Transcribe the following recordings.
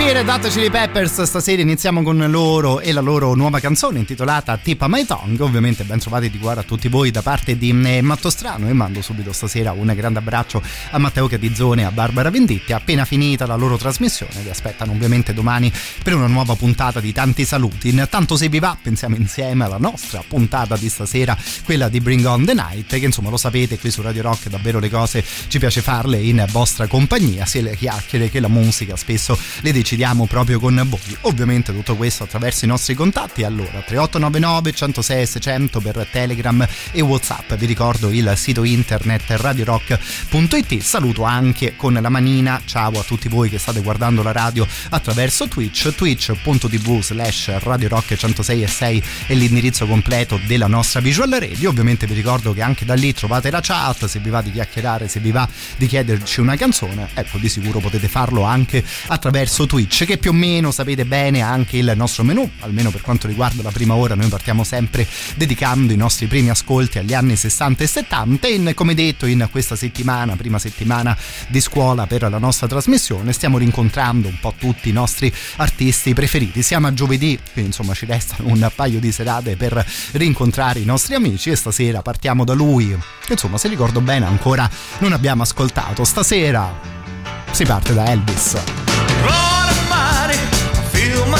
Red Hot Chili Peppers, stasera iniziamo con loro e la loro nuova canzone intitolata Tip My Tongue, ovviamente ben trovati di cuore a tutti voi da parte di eh, Matto Strano. E mando subito stasera un grande abbraccio a Matteo Catizzone e a Barbara Venditti, appena finita la loro trasmissione, vi aspettano ovviamente domani per una nuova puntata di tanti saluti, intanto se vi va pensiamo insieme alla nostra puntata di stasera, quella di Bring On The Night, che insomma lo sapete qui su Radio Rock davvero le cose ci piace farle in vostra compagnia, sia le chiacchiere che la musica spesso le decidiamo proprio con voi. Ovviamente tutto questo attraverso i nostri contatti. Allora, 3899 106 600 per Telegram e WhatsApp. Vi ricordo il sito internet radiorock.it. Saluto anche con la manina. Ciao a tutti voi che state guardando la radio attraverso Twitch. twitch.tv slash radiorock 106 e 6 è l'indirizzo completo della nostra visual radio. Ovviamente vi ricordo che anche da lì trovate la chat. Se vi va di chiacchierare, se vi va di chiederci una canzone, ecco, di sicuro potete farlo anche attraverso attraverso Twitch che più o meno sapete bene anche il nostro menu almeno per quanto riguarda la prima ora noi partiamo sempre dedicando i nostri primi ascolti agli anni 60 e 70 e come detto in questa settimana prima settimana di scuola per la nostra trasmissione stiamo rincontrando un po' tutti i nostri artisti preferiti. Siamo a giovedì quindi insomma ci restano un paio di serate per rincontrare i nostri amici e stasera partiamo da lui. Insomma se ricordo bene ancora non abbiamo ascoltato. Stasera si parte da Elvis. Almighty, I feel my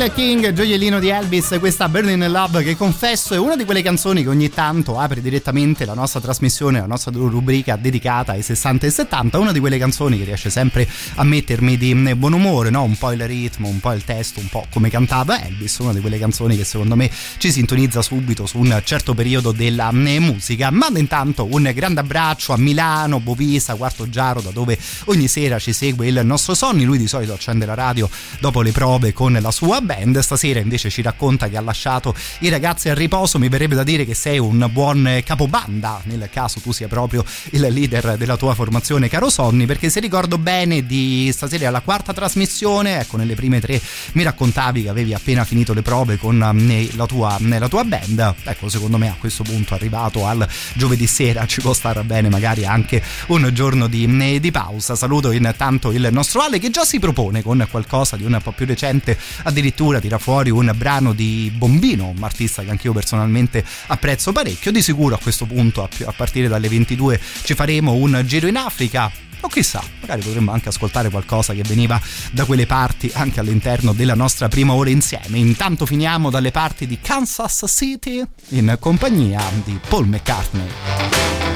Del King, gioiellino di Elvis, questa Burning Love che confesso è una di quelle canzoni che ogni tanto apre direttamente la nostra trasmissione, la nostra rubrica dedicata ai 60 e 70, una di quelle canzoni che riesce sempre a mettermi di buon umore, no? un po' il ritmo, un po' il testo, un po' come cantava Elvis, una di quelle canzoni che secondo me ci sintonizza subito su un certo periodo della musica. Mando intanto un grande abbraccio a Milano, Bovisa, Quarto Giaro, da dove ogni sera ci segue il nostro Sonny, lui di solito accende la radio dopo le prove con la sua band. Stasera invece ci racconta che ha lasciato i ragazzi a riposo. Mi verrebbe da dire che sei un buon capobanda, nel caso tu sia proprio il leader della tua formazione, caro Sonny, perché se ricordo bene di stasera alla quarta trasmissione, ecco, nelle prime tre mi raccontavi che avevi appena finito le prove con eh, la tua, la tua band. Ecco, secondo me a questo punto arrivato al giovedì sera ci può stare bene magari anche un giorno di, eh, di pausa. Saluto intanto il nostro Ale che già si propone con qualcosa di un po' più recente, addirittura tira fuori un brano di Bombino, un artista che anch'io personalmente apprezzo parecchio. Di sicuro a questo punto, a partire dalle 22, ci faremo un giro in Africa o chissà, magari potremmo anche ascoltare qualcosa che veniva da quelle parti anche all'interno della nostra prima ora insieme. Intanto finiamo dalle parti di Kansas City in compagnia di Paul McCartney.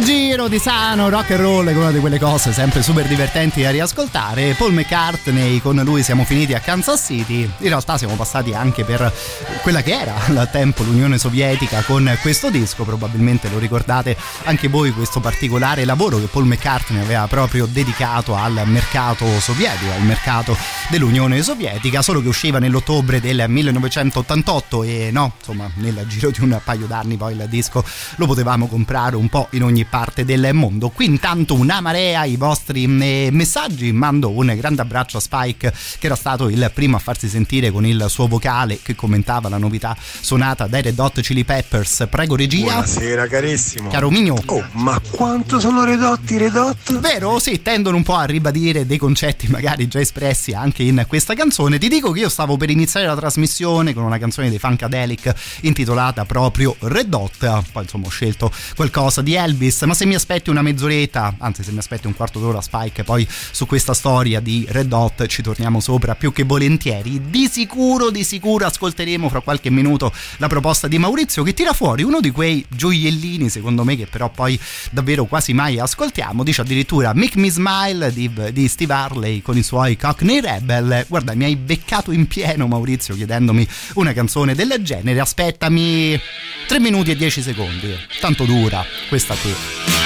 Di sano rock and roll è una di quelle cose sempre super divertenti da riascoltare. Paul McCartney, con lui siamo finiti a Kansas City. In realtà siamo passati anche per quella che era al tempo l'Unione Sovietica con questo disco. Probabilmente lo ricordate anche voi questo particolare lavoro che Paul McCartney aveva proprio dedicato al mercato sovietico, al mercato dell'Unione Sovietica, solo che usciva nell'ottobre del 1988 e no, insomma, nel giro di un paio d'anni poi il disco lo potevamo comprare un po' in ogni parte del mondo. Qui intanto una marea i vostri eh, messaggi, mando un grande abbraccio a Spike che era stato il primo a farsi sentire con il suo vocale che commentava la novità suonata dai Red Hot Chili Peppers. Prego regia. Buonasera carissimo. Caro Migno. Oh, ma quanto sono ridotti i Redot? Vero? Sì, tendono un po' a ribadire dei concetti magari già espressi anche in questa canzone. Ti dico che io stavo per iniziare la trasmissione con una canzone dei Funkadelic intitolata proprio Red Hot. Poi insomma ho scelto qualcosa di Elvis, ma se mi aspetti una mezz'oretta, anzi se mi aspetti un quarto d'ora Spike, poi su questa storia di Red Hot ci torniamo sopra più che volentieri. Di sicuro, di sicuro ascolteremo fra qualche minuto la proposta di Maurizio che tira fuori uno di quei gioiellini secondo me che però poi davvero quasi mai ascoltiamo. Dice addirittura Make Me Smile di, di Steve Harley con i suoi Cockney Rebel. Guarda, mi hai beccato in pieno Maurizio chiedendomi una canzone del genere. Aspettami 3 minuti e 10 secondi. Tanto dura questa qui. you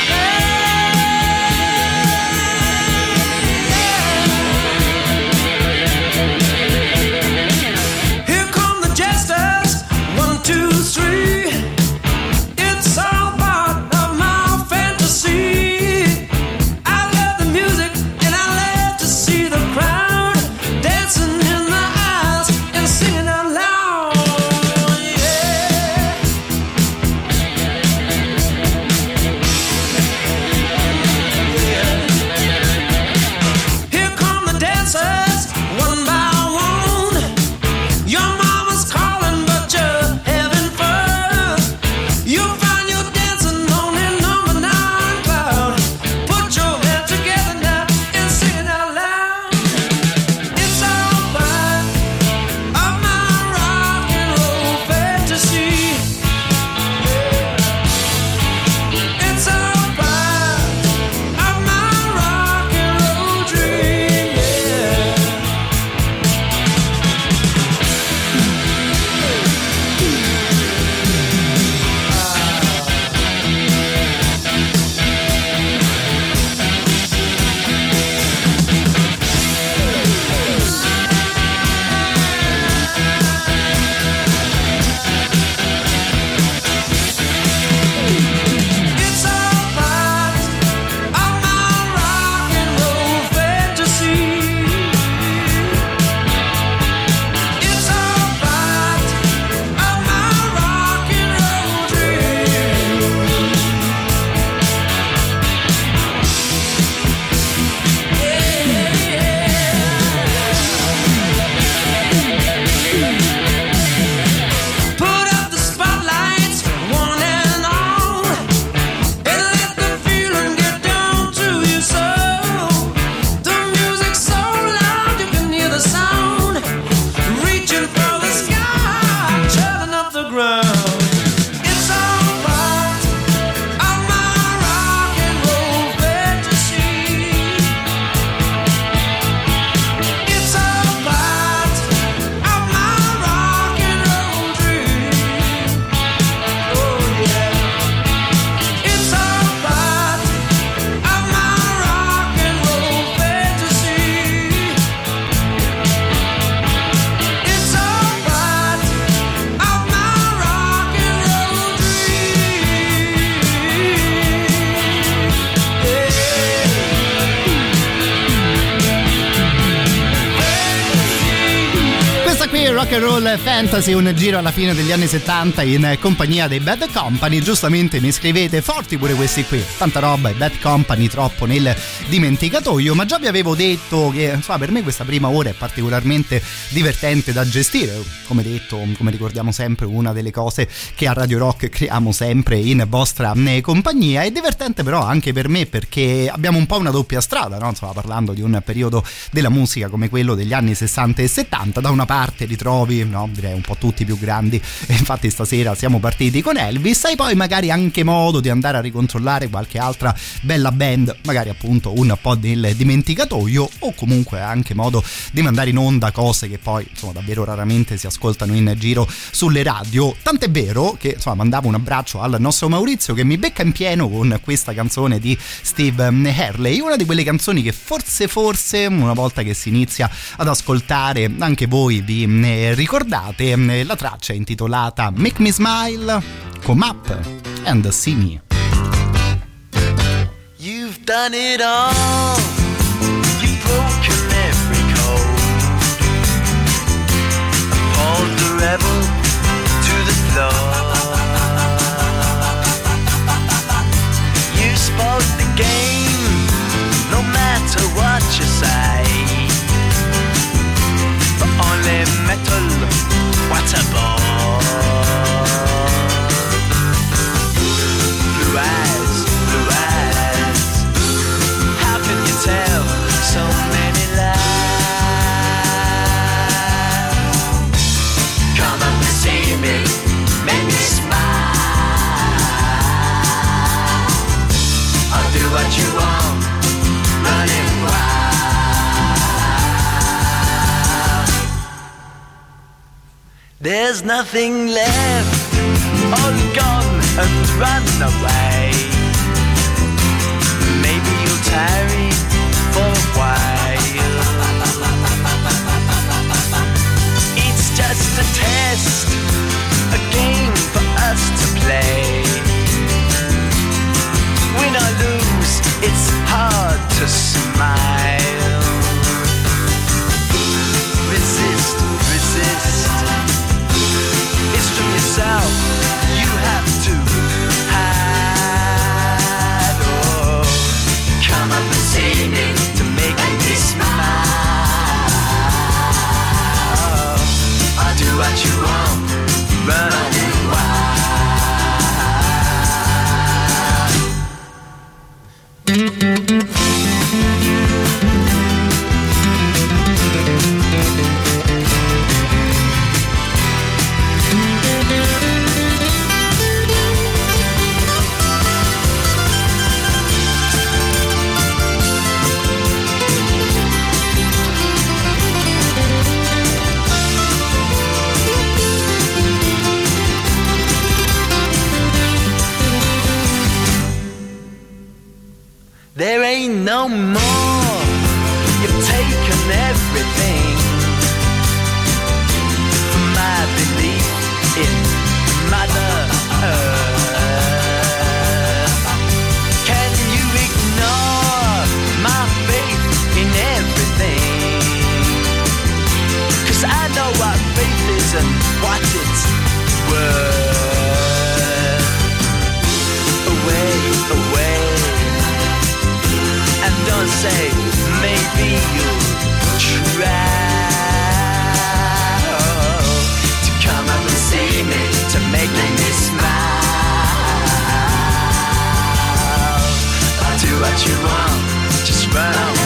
Roll Fantasy, un giro alla fine degli anni 70 in compagnia dei Bad Company. Giustamente mi scrivete forti pure questi qui. Tanta roba, i Bad Company troppo nel dimenticatoio, ma già vi avevo detto che insomma, per me questa prima ora è particolarmente divertente da gestire. Come detto, come ricordiamo sempre, una delle cose che a Radio Rock creiamo sempre in vostra eh, compagnia. È divertente però anche per me perché abbiamo un po' una doppia strada, no? Insomma, parlando di un periodo della musica come quello degli anni 60 e 70. Da una parte ritrovi, no, direi un po' tutti più grandi, e infatti stasera siamo partiti con Elvis, hai poi magari anche modo di andare a ricontrollare qualche altra bella band, magari appunto un po' nel dimenticatoio, o comunque anche modo di mandare in onda cose che poi insomma davvero raramente si ascoltano in giro sulle radio. Tant'è vero che insomma mandavo un abbraccio al nostro Maurizio che mi becca in pieno con questa canzone di Steve Harley, una di quelle canzoni che forse forse una volta che si inizia ad ascoltare anche voi vi eh, ricordate, eh, la traccia intitolata Make Me Smile, Come Up and See Me. done it all. You've broken every code. Appalled the rebel to the floor. You spoke the game, no matter what you say. What a bore. There's nothing left, all gone and run away. Maybe you'll tarry for a while. It's just a test, a game for us to play. Win or lose, it's hard to smile. It's There ain't no what you want, just run wild.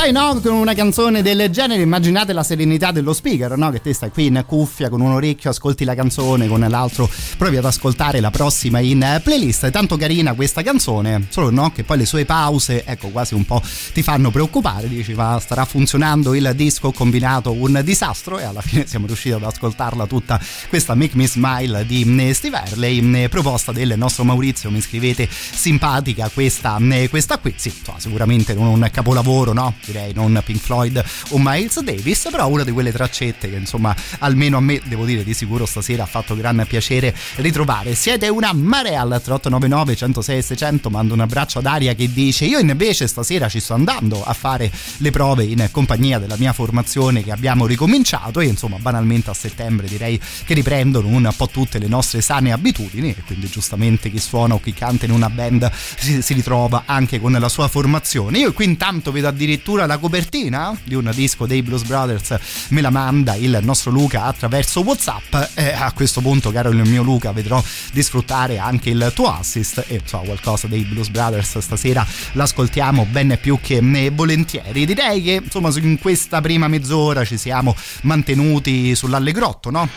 Poi no, con una canzone del genere immaginate la serenità dello speaker, no? Che te stai qui in cuffia con un orecchio, ascolti la canzone, con l'altro provi ad ascoltare la prossima in playlist. È tanto carina questa canzone, solo no? Che poi le sue pause, ecco, quasi un po' ti fanno preoccupare. Dici, ma starà funzionando il disco ho combinato un disastro? E alla fine siamo riusciti ad ascoltarla tutta questa Make Me Smile di mm, Steve Harley, mm, proposta del nostro Maurizio. Mi scrivete simpatica questa, questa qui. Sì, sicuramente non un capolavoro, no? Direi non Pink Floyd o Miles Davis, però una di quelle traccette che insomma almeno a me devo dire di sicuro stasera ha fatto gran piacere ritrovare. Siete una marea al 3899 106 600, mando un abbraccio ad Aria che dice io invece stasera ci sto andando a fare le prove in compagnia della mia formazione che abbiamo ricominciato e insomma banalmente a settembre direi che riprendono un po' tutte le nostre sane abitudini e quindi giustamente chi suona o chi canta in una band si, si ritrova anche con la sua formazione. Io qui intanto vedo addirittura addirittura la copertina di un disco dei Blues Brothers me la manda il nostro Luca attraverso Whatsapp e a questo punto caro il mio Luca vedrò di sfruttare anche il tuo assist e so, qualcosa dei Blues Brothers stasera l'ascoltiamo ben più che volentieri direi che insomma in questa prima mezz'ora ci siamo mantenuti sull'allegrotto no?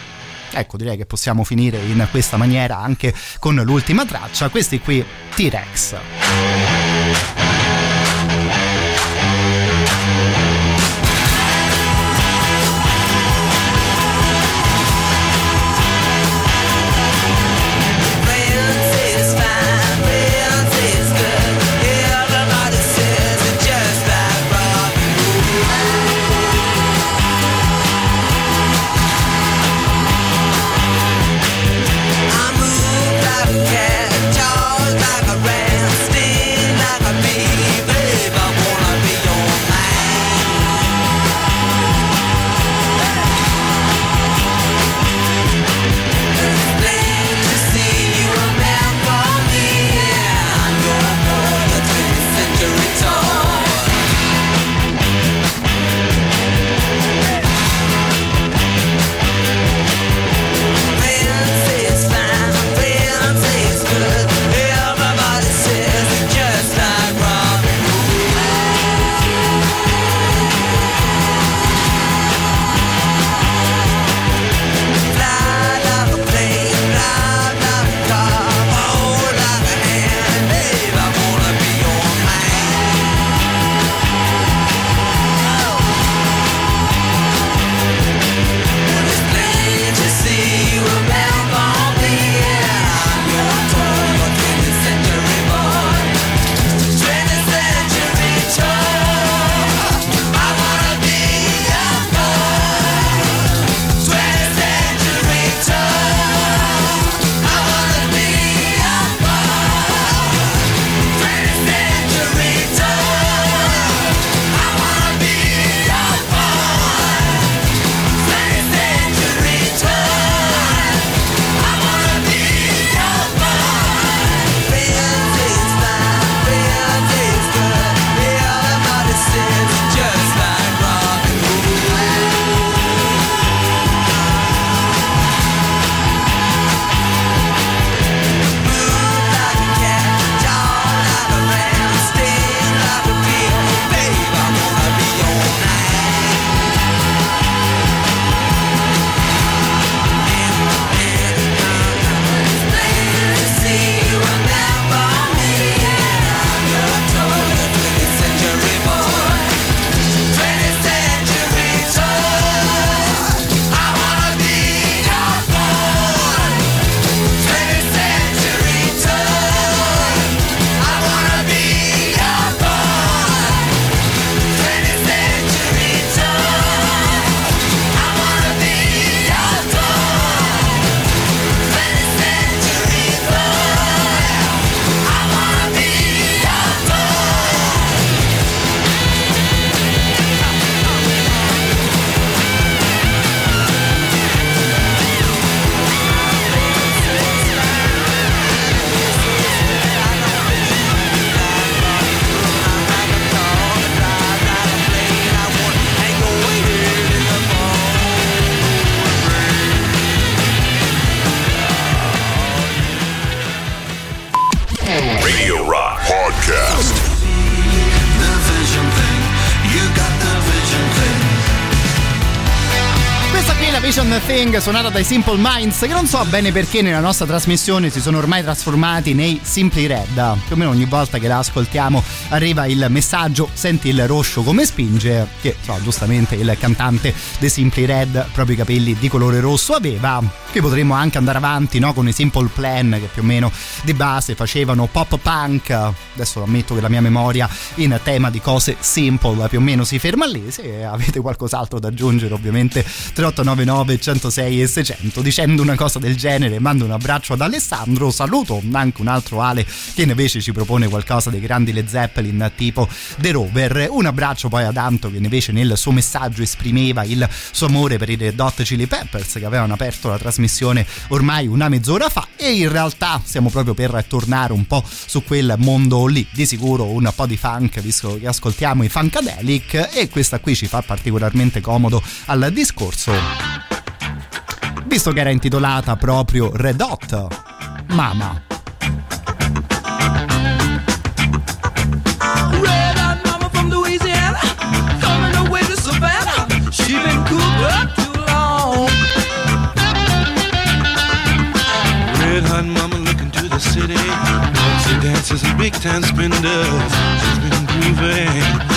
Ecco, direi che possiamo finire in questa maniera anche con l'ultima traccia. Questi qui, T-Rex. Suonata dai Simple Minds che non so bene perché nella nostra trasmissione si sono ormai trasformati nei Simply Red. Più o meno ogni volta che la ascoltiamo arriva il messaggio senti il roscio come spinge che so, giustamente il cantante dei Simply Red proprio i capelli di colore rosso aveva che potremmo anche andare avanti no? con i Simple Plan che più o meno di base facevano pop punk adesso ammetto che la mia memoria in tema di cose simple più o meno si ferma lì se avete qualcos'altro da aggiungere ovviamente 3899 39 106 e 600 dicendo una cosa del genere mando un abbraccio ad Alessandro saluto anche un altro Ale che invece ci propone qualcosa dei grandi Led Zeppelin tipo The Rover. Un abbraccio poi ad Anto che invece nel suo messaggio esprimeva il suo amore per i Red Hot Chili Peppers che avevano aperto la trasmissione ormai una mezz'ora fa e in realtà siamo proprio per tornare un po' su quel mondo lì. Di sicuro un po' di funk visto che ascoltiamo i Funkadelic e questa qui ci fa particolarmente comodo al discorso visto che era intitolata proprio Red Hot Mama Red hot mama from Louisiana, coming away to Savannah. She been cooped up too long. Red hot mama looking to the city. Sexy dancers and big time spenders. She's been grooving.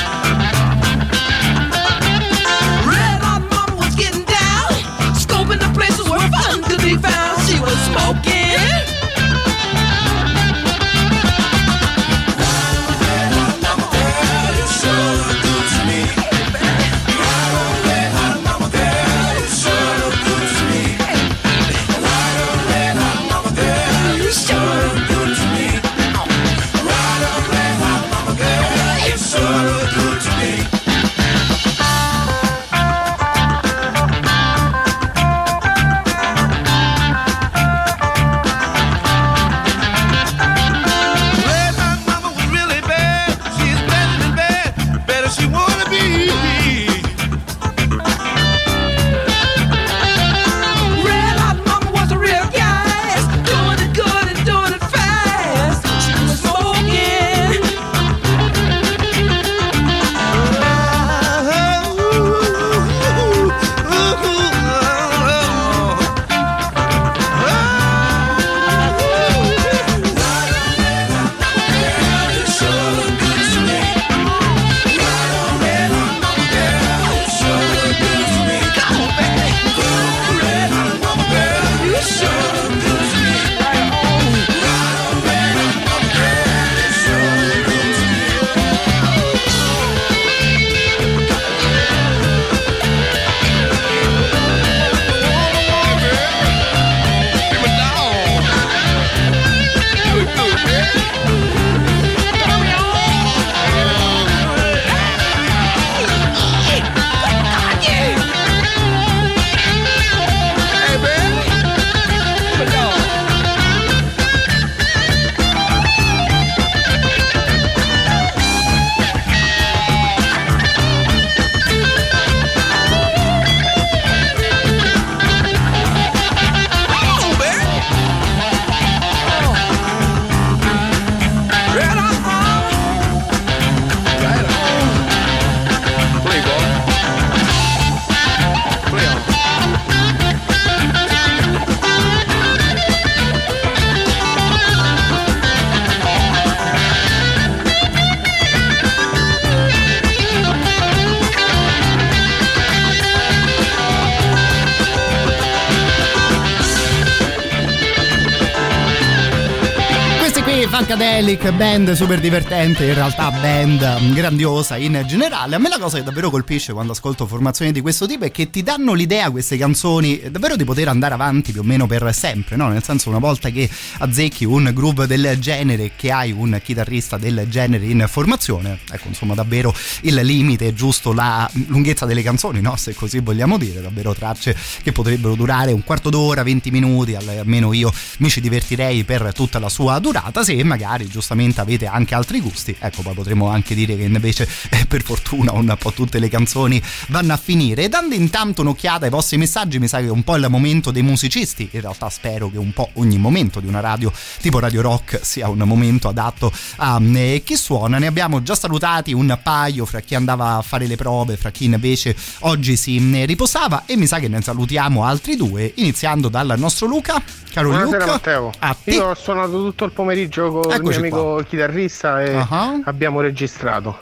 Funkadelic, band super divertente, in realtà band mm, grandiosa in generale. A me la cosa che davvero colpisce quando ascolto formazioni di questo tipo è che ti danno l'idea queste canzoni eh, davvero di poter andare avanti più o meno per sempre, no? Nel senso una volta che azzecchi un groove del genere, che hai un chitarrista del genere in formazione, ecco insomma davvero il limite è giusto la lunghezza delle canzoni, no? Se così vogliamo dire, davvero tracce che potrebbero durare un quarto d'ora, 20 minuti, almeno io mi ci divertirei per tutta la sua durata se magari giustamente avete anche altri gusti. Ecco poi potremmo anche dire che invece eh, per fortuna un po' tutte le canzoni vanno a finire. E dando intanto un'occhiata ai vostri messaggi mi sa che è un po' il momento dei musicisti. In realtà spero che un po' ogni momento di una radio tipo Radio Rock sia un momento adatto a eh, chi suona. Ne abbiamo già salutati un paio fra chi andava a fare le prove fra chi invece oggi si eh, riposava. E mi sa che ne salutiamo altri due iniziando dal nostro Luca. Caro Buonasera Luca Matteo. a te. Io ho suonato tutto il pomeriggio con il Eccoci mio amico chitarrista e Ah. abbiamo registrato.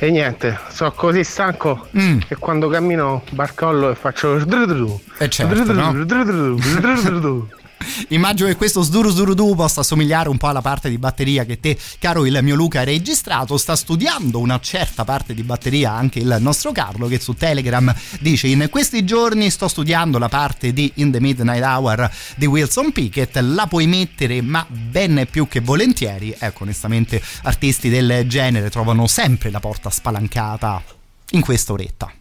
E niente, sono così stanco Mm. che quando cammino barcollo e faccio sdrudru, Eh certo, no? Immagino che questo sduru sduru du possa assomigliare un po' alla parte di batteria che te, caro il mio Luca, hai registrato. Sta studiando una certa parte di batteria anche il nostro Carlo che su Telegram dice in questi giorni sto studiando la parte di In the Midnight Hour di Wilson Pickett, la puoi mettere ma ben più che volentieri. Ecco, onestamente artisti del genere trovano sempre la porta spalancata in questa oretta.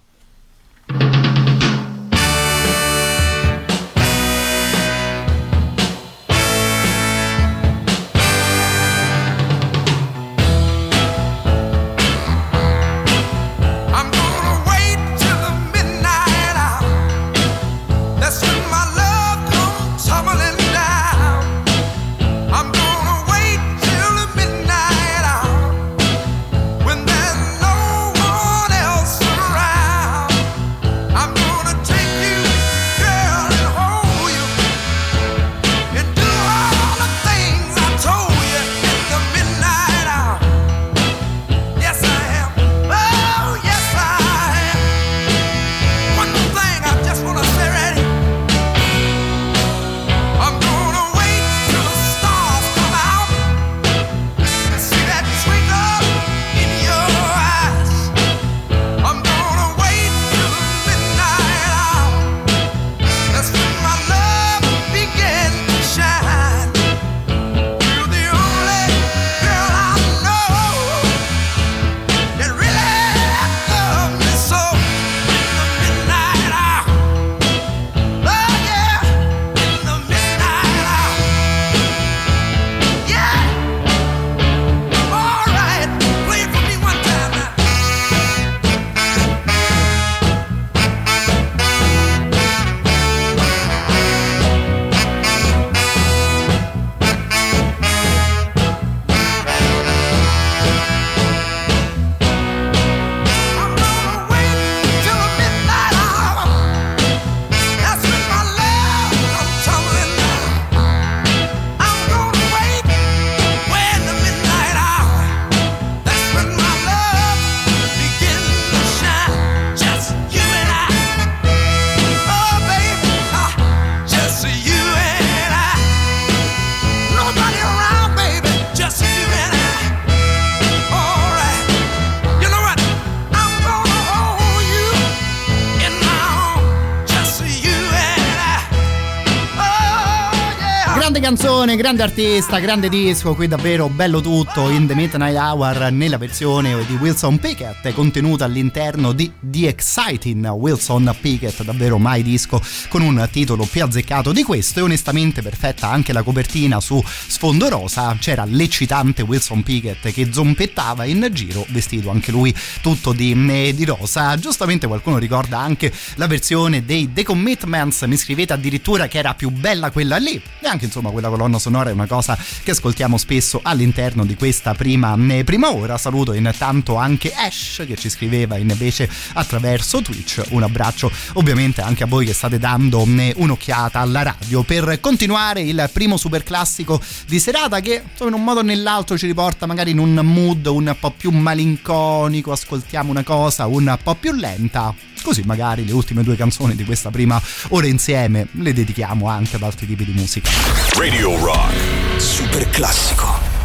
Grande canzone, grande artista, grande disco, qui davvero bello tutto in The Midnight Hour nella versione di Wilson Pickett contenuta all'interno di The Exciting Wilson Pickett, davvero mai disco con un titolo più azzeccato di questo e onestamente perfetta anche la copertina su sfondo rosa, c'era l'eccitante Wilson Pickett che zompettava in giro vestito anche lui tutto di, eh, di rosa, giustamente qualcuno ricorda anche la versione dei The Commitments, mi scrivete addirittura che era più bella quella lì. E anche insomma quella colonna sonora è una cosa che ascoltiamo spesso all'interno di questa prima, eh, prima ora. Saluto intanto anche Ash che ci scriveva invece attraverso Twitch. Un abbraccio ovviamente anche a voi che state dando eh, un'occhiata alla radio per continuare il primo super classico di serata che insomma, in un modo o nell'altro ci riporta magari in un mood un po' più malinconico. Ascoltiamo una cosa un po' più lenta. Così magari le ultime due canzoni di questa prima ora insieme le dedichiamo anche ad altri tipi di musica. Radio Rock. Super classico.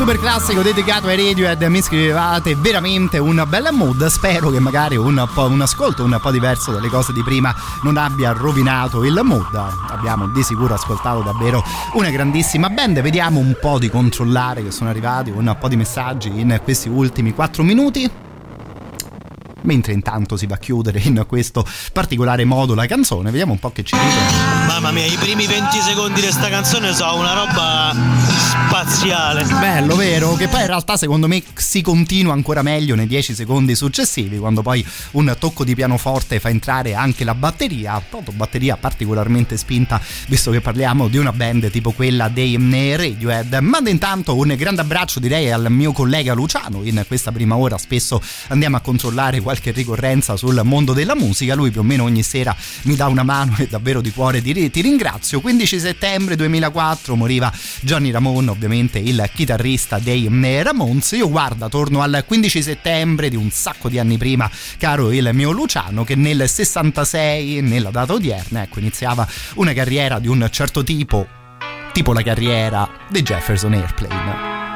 Super classico dedicato ai Radiohead mi scrivevate veramente un bel mood. Spero che magari un, un ascolto un po' diverso dalle cose di prima non abbia rovinato il mood. Abbiamo di sicuro ascoltato davvero una grandissima band. Vediamo un po' di controllare che sono arrivati un po' di messaggi in questi ultimi 4 minuti mentre intanto si va a chiudere in questo particolare modo la canzone. Vediamo un po' che ci dicono. Mamma mia, i primi 20 secondi di sta canzone sono una roba spaziale. Bello, vero? Che poi in realtà secondo me si continua ancora meglio nei 10 secondi successivi, quando poi un tocco di pianoforte fa entrare anche la batteria, proprio batteria particolarmente spinta, visto che parliamo di una band tipo quella dei mm, Radiohead. Mando intanto un grande abbraccio direi al mio collega Luciano, in questa prima ora spesso andiamo a controllare qualche ricorrenza sul mondo della musica, lui più o meno ogni sera mi dà una mano e davvero di cuore ti, ti ringrazio. 15 settembre 2004 moriva Johnny Ramone, ovviamente il chitarrista dei Ramones. Io guarda, torno al 15 settembre di un sacco di anni prima, caro il mio Luciano, che nel 66, nella data odierna, ecco, iniziava una carriera di un certo tipo, tipo la carriera dei Jefferson Airplane.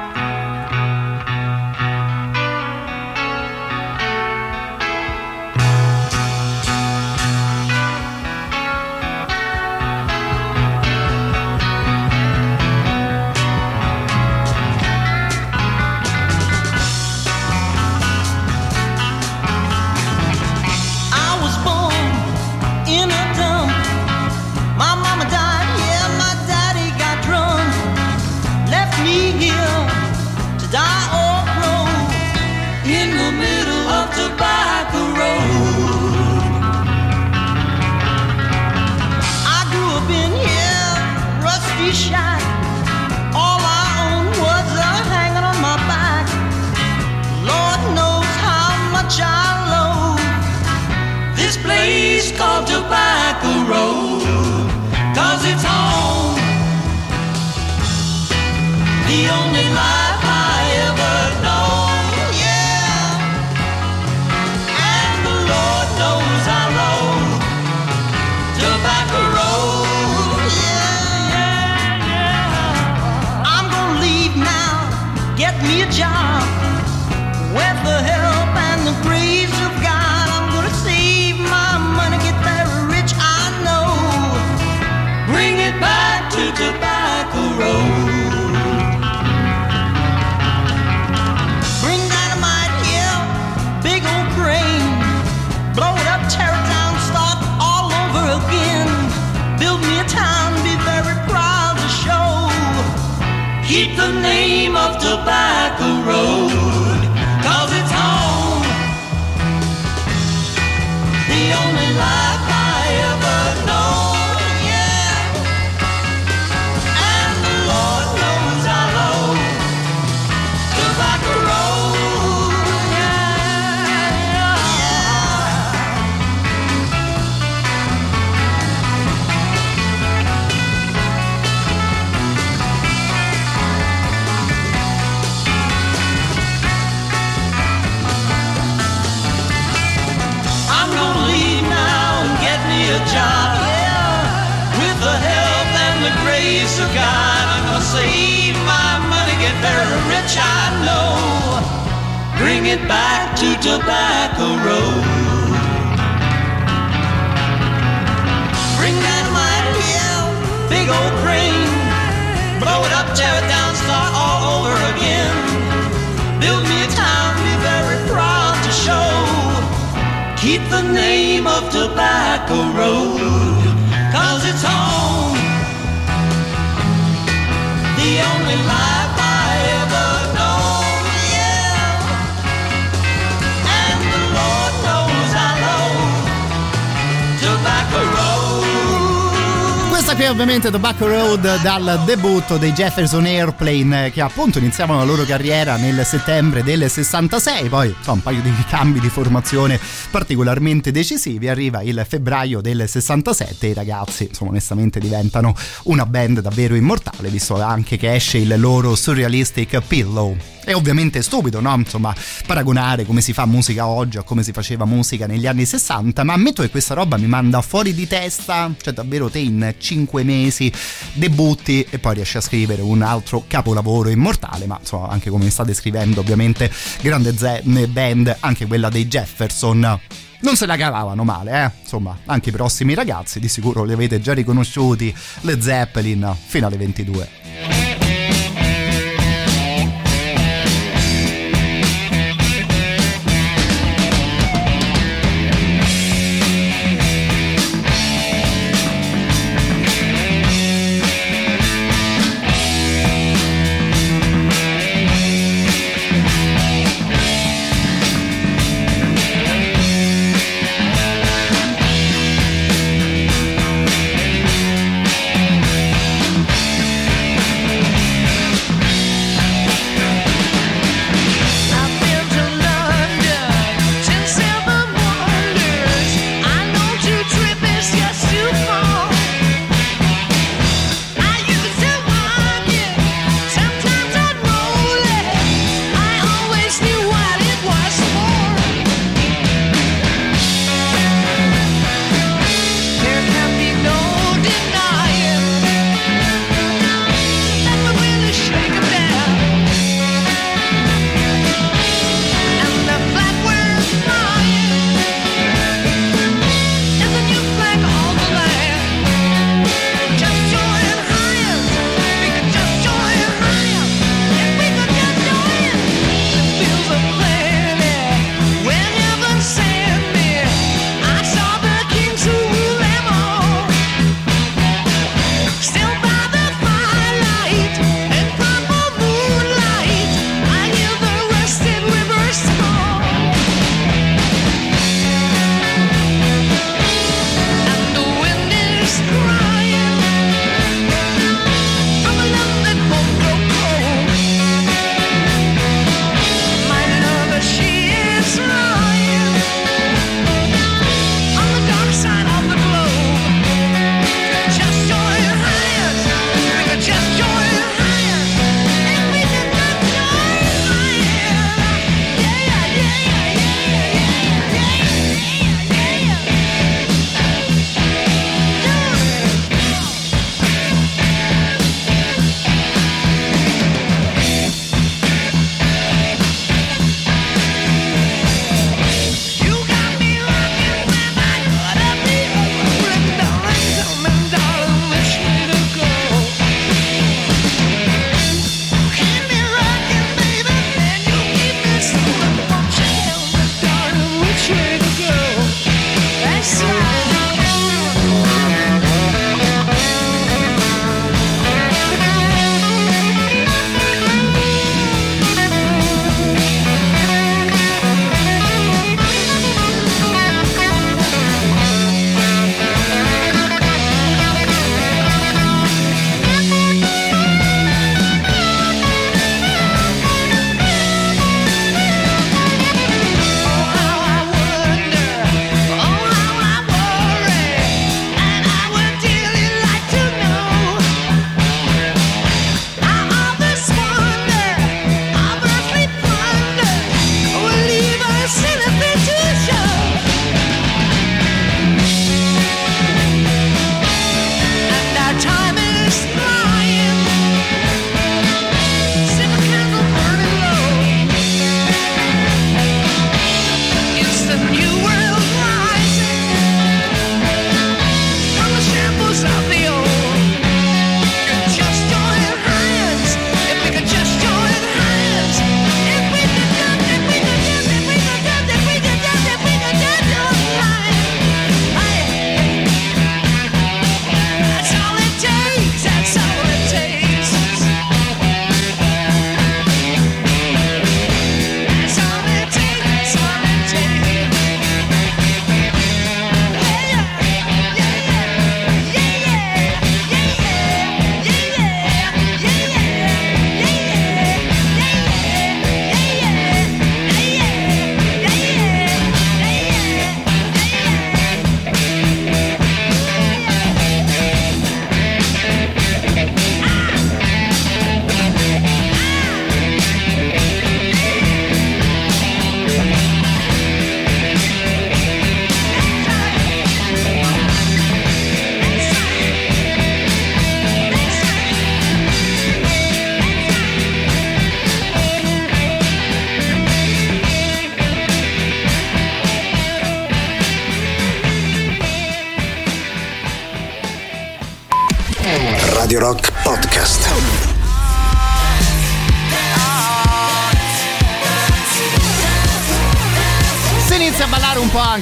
Tobacco Road, Bring it back to Tobacco Road. Bring dynamite here, big old crane. Blow it up, tear it down, start all over again. Build me a town, be very proud to show. Keep the name of Tobacco Road, ovviamente Tobacco Road dal debutto dei Jefferson Airplane che appunto iniziavano la loro carriera nel settembre del 66, poi insomma, un paio di cambi di formazione particolarmente decisivi, arriva il febbraio del 67 e i ragazzi insomma onestamente diventano una band davvero immortale visto anche che esce il loro Surrealistic Pillow. È ovviamente stupido, no? Insomma, paragonare come si fa musica oggi a come si faceva musica negli anni 60, ma ammetto che questa roba mi manda fuori di testa, cioè davvero te in 5 mesi debutti e poi riesci a scrivere un altro capolavoro immortale, ma insomma, anche come state scrivendo, ovviamente grande ze- band, anche quella dei Jefferson non se la cavavano male, eh? Insomma, anche i prossimi ragazzi di sicuro li avete già riconosciuti, le Zeppelin fino alle 22.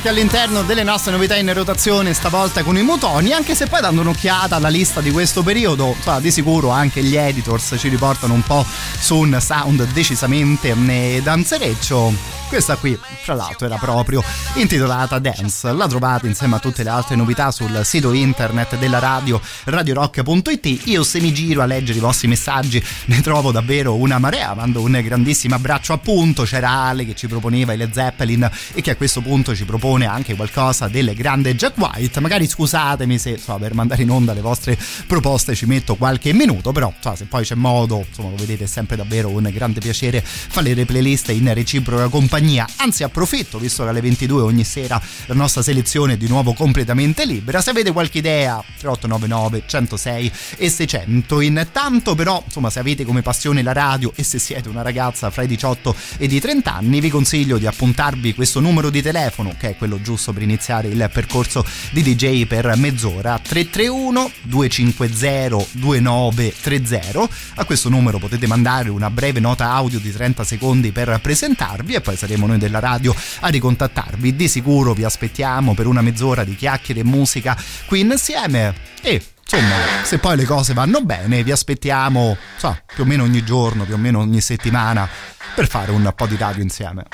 Anche all'interno delle nostre novità in rotazione, stavolta con i mutoni, anche se poi dando un'occhiata alla lista di questo periodo, insomma, di sicuro anche gli editors ci riportano un po' su un sound decisamente eh, danzereccio. Questa qui, fra l'altro, era proprio intitolata Dance. La trovate insieme a tutte le altre novità sul sito internet della radio radiorock.it. Io se mi giro a leggere i vostri messaggi ne trovo davvero una marea. Mando un grandissimo abbraccio appunto. C'era Ale che ci proponeva i Led Zeppelin e che a questo punto ci propone anche qualcosa del grande Jack White. Magari scusatemi se so, per mandare in onda le vostre proposte ci metto qualche minuto, però so, se poi c'è modo, insomma lo vedete è sempre davvero un grande piacere fare le playlist in reciproca compagnia. Anzi approfitto, visto che alle 22 ogni sera la nostra selezione è di nuovo completamente libera. Se avete qualche idea, 3899 106 e 600. Intanto però, insomma, se avete come passione la radio e se siete una ragazza fra i 18 e i 30 anni, vi consiglio di appuntarvi questo numero di telefono, che è quello giusto per iniziare il percorso di DJ per mezz'ora, 331 250 2930. A questo numero potete mandare una breve nota audio di 30 secondi per presentarvi e poi saremo noi della radio a ricontattarvi. Di sicuro vi aspettiamo per una mezz'ora di chiacchiere e musica qui insieme e Insomma, se poi le cose vanno bene, vi aspettiamo so, più o meno ogni giorno, più o meno ogni settimana per fare un po' di radio insieme.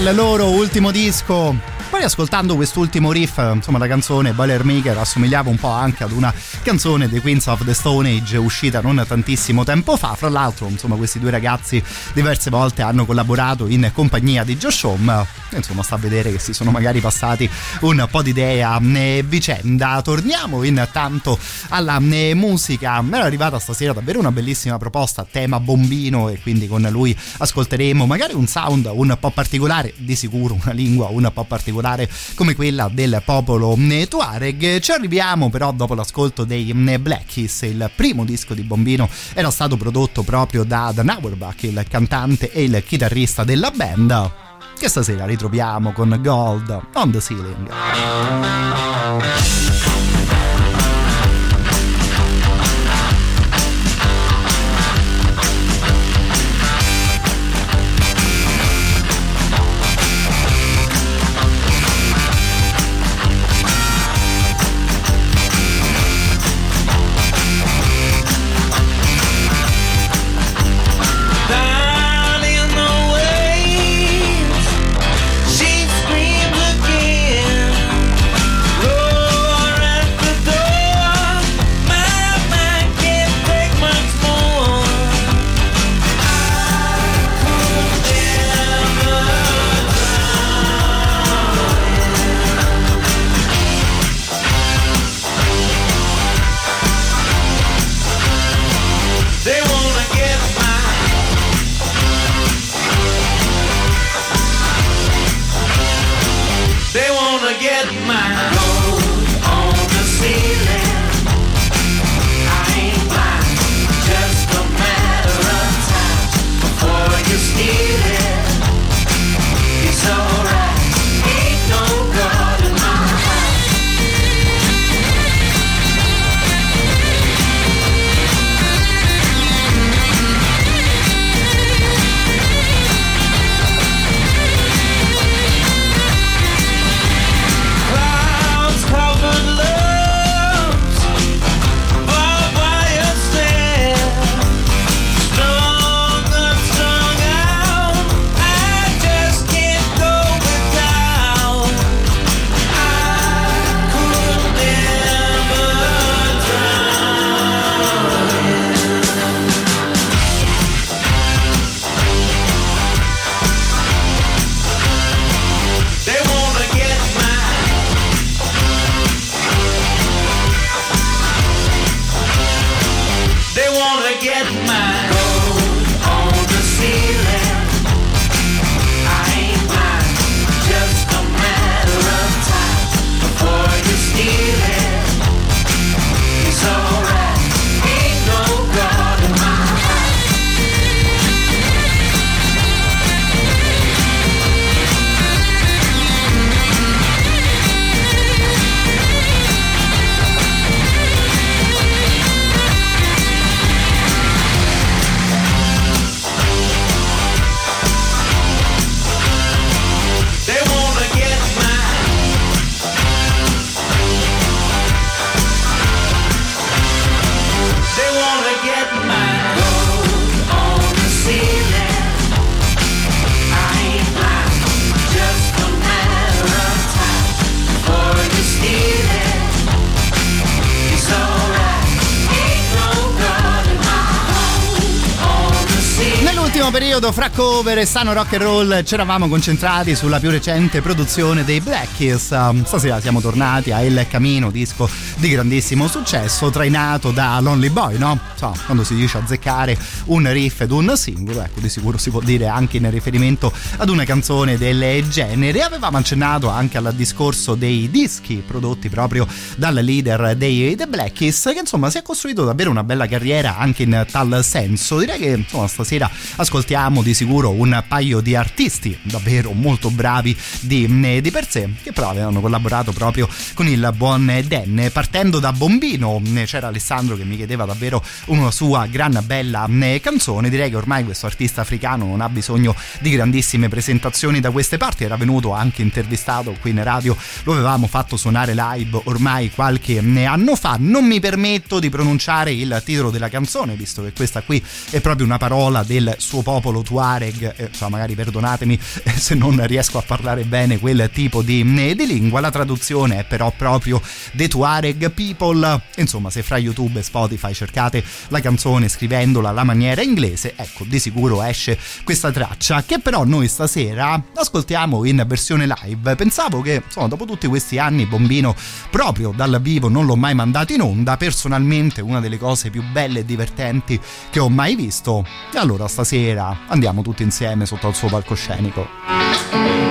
Dal loro ultimo disco Poi ascoltando quest'ultimo riff, insomma la canzone Boilermaker assomigliava un po' anche ad una canzone dei Queens of the Stone Age uscita non tantissimo tempo fa. Fra l'altro, insomma, questi due ragazzi diverse volte hanno collaborato in compagnia di Josh Home. Insomma, sta a vedere che si sono magari passati un po' di idea eh, vicenda. Torniamo intanto alla musica. Mi era arrivata stasera davvero una bellissima proposta, tema bombino, e quindi con lui ascolteremo magari un sound un po' particolare, di sicuro una lingua un po' particolare come quella del popolo Tuareg. Ci arriviamo però dopo l'ascolto dei Black Keys, il primo disco di Bombino era stato prodotto proprio da Dan Auerbach, il cantante e il chitarrista della band che stasera ritroviamo con Gold on the Ceiling. Periodo fra cover e sano rock and roll ci eravamo concentrati sulla più recente produzione dei Black Keys. Um, Stasera siamo tornati a El Camino, disco di grandissimo successo, trainato da Lonely Boy, no? So, quando si dice azzeccare un riff ed un singolo, ecco, di sicuro si può dire anche in riferimento ad una canzone del genere. Avevamo accennato anche al discorso dei dischi prodotti proprio dal leader dei The Black Keys, che insomma si è costruito davvero una bella carriera anche in tal senso. Direi che insomma stasera ascoltiamo di sicuro un paio di artisti davvero molto bravi di, di per sé, che però avevano collaborato proprio con il buon Dan. Partendo da Bombino c'era Alessandro che mi chiedeva davvero una sua gran bella canzone. Direi che ormai questo artista africano non ha bisogno di grandissime presentazioni da queste parti. Era venuto anche intervistato qui in radio, lo avevamo fatto suonare live ormai qualche anno fa. Non mi permetto di pronunciare il titolo della canzone, visto che questa qui è proprio una parola del suo popolo popolo Tuareg, eh, insomma magari perdonatemi se non riesco a parlare bene quel tipo di, di lingua, la traduzione è però proprio The Tuareg People, insomma se fra YouTube e Spotify cercate la canzone scrivendola alla maniera inglese, ecco di sicuro esce questa traccia che però noi stasera ascoltiamo in versione live, pensavo che insomma dopo tutti questi anni Bombino proprio dal vivo non l'ho mai mandato in onda, personalmente una delle cose più belle e divertenti che ho mai visto. E allora stasera andiamo tutti insieme sotto al suo palcoscenico.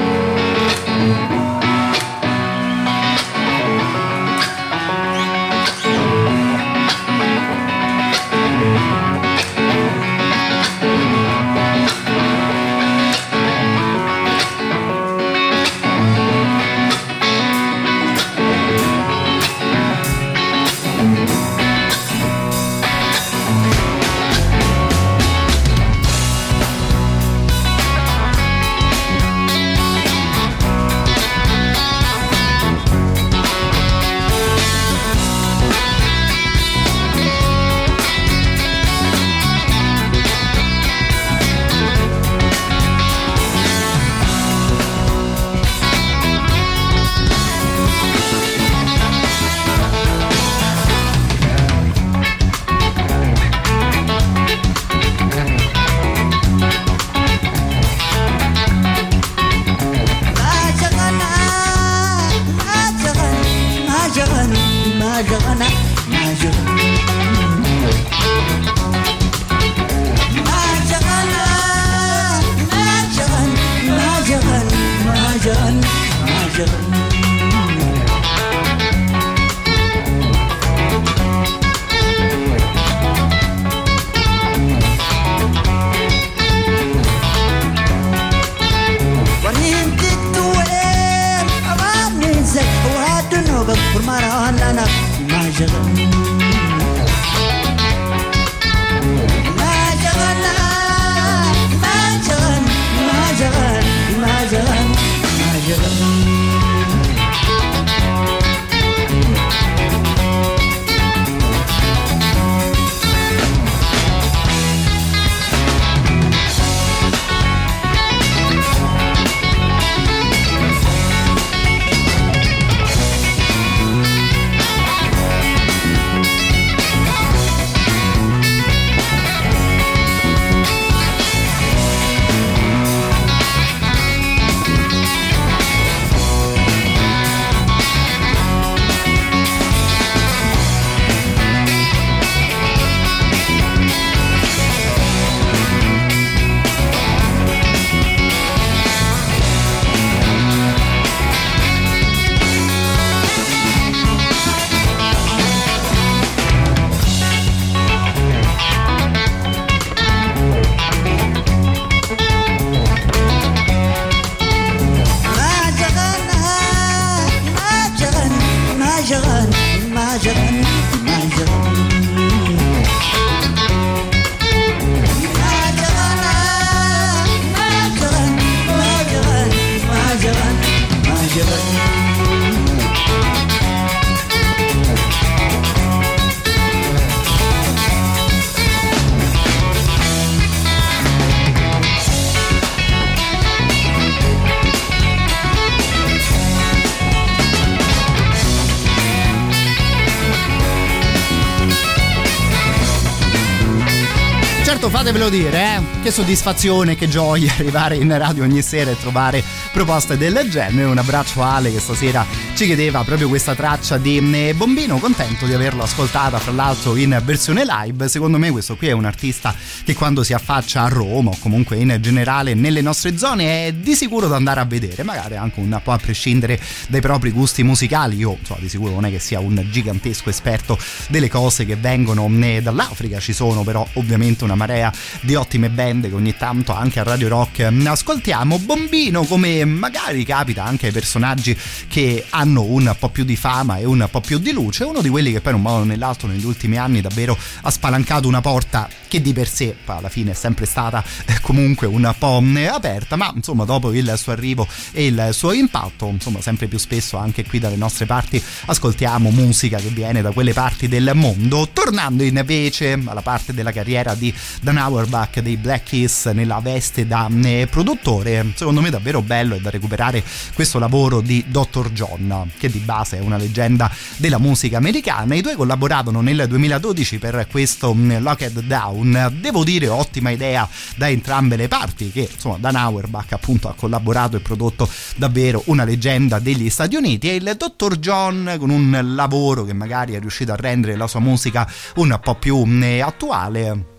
Dire, eh? Che soddisfazione, che gioia arrivare in radio ogni sera e trovare proposte del genere. Un abbraccio a Ale che stasera ci chiedeva proprio questa traccia di eh, Bombino. Contento di averlo ascoltata, fra l'altro in versione live. Secondo me questo qui è un artista che quando si affaccia a Roma o comunque in generale nelle nostre zone è di sicuro da andare a vedere, magari anche un po' a prescindere dai propri gusti musicali. Io so, di sicuro non è che sia un gigantesco esperto delle cose che vengono eh, dall'Africa, ci sono però ovviamente una marea di ottime band che ogni tanto anche a Radio Rock ascoltiamo. Bombino, come magari capita anche ai personaggi che hanno un po' più di fama e un po' più di luce, uno di quelli che poi in un modo o nell'altro negli ultimi anni davvero ha spalancato una porta che di per sé alla fine è sempre stata comunque un po' aperta, ma insomma dopo il suo arrivo e il suo impatto, insomma sempre più spesso anche qui dalle nostre parti ascoltiamo musica che viene da quelle parti del mondo. Tornando invece alla parte della carriera di Dan Auerbach dei Black Keys nella veste da eh, produttore. Secondo me davvero bello e da recuperare questo lavoro di Dr. John, che di base è una leggenda della musica americana. I due collaboravano nel 2012 per questo mm, Locked Down. Devo dire ottima idea da entrambe le parti, che insomma Dan Auerbach appunto ha collaborato e prodotto davvero una leggenda degli Stati Uniti e il Dr. John con un lavoro che magari è riuscito a rendere la sua musica un po' più mm, attuale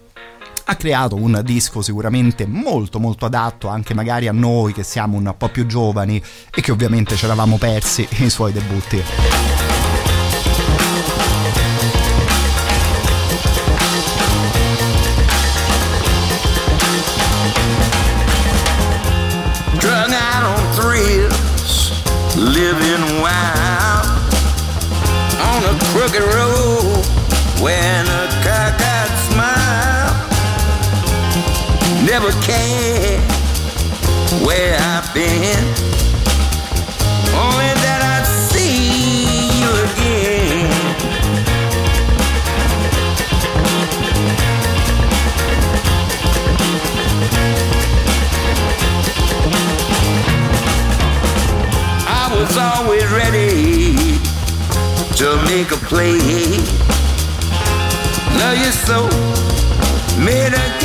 ha creato un disco sicuramente molto molto adatto anche magari a noi che siamo un po' più giovani e che ovviamente ci eravamo persi i suoi debutti. Living wild on a crooked road when Cared where I've been, only that I'd see you again. I was always ready to make a play. Love you so, made a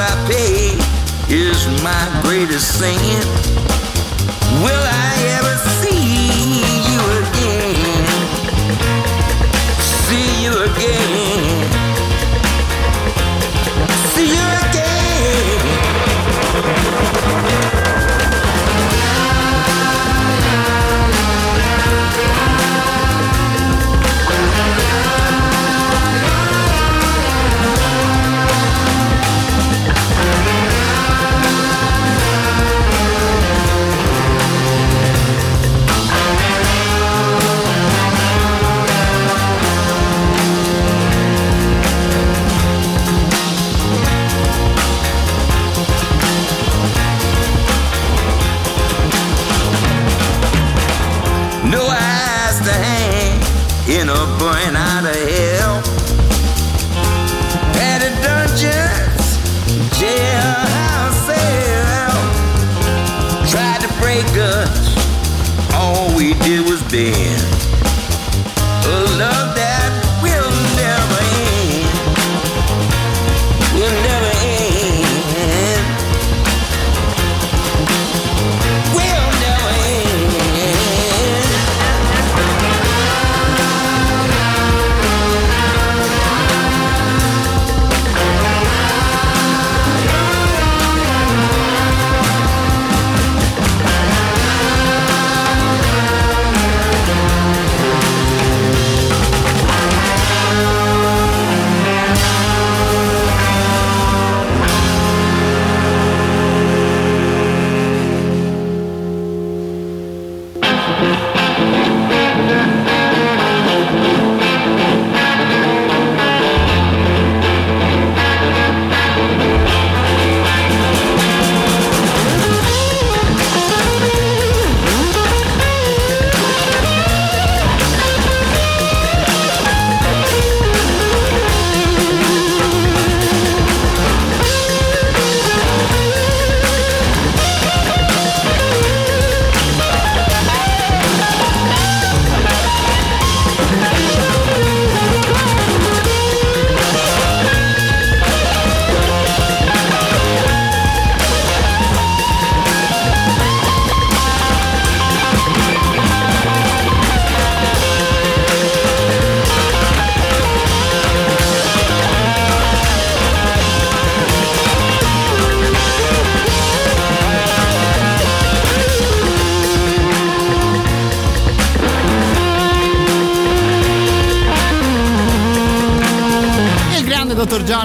I pay is my greatest sin. Will I ever did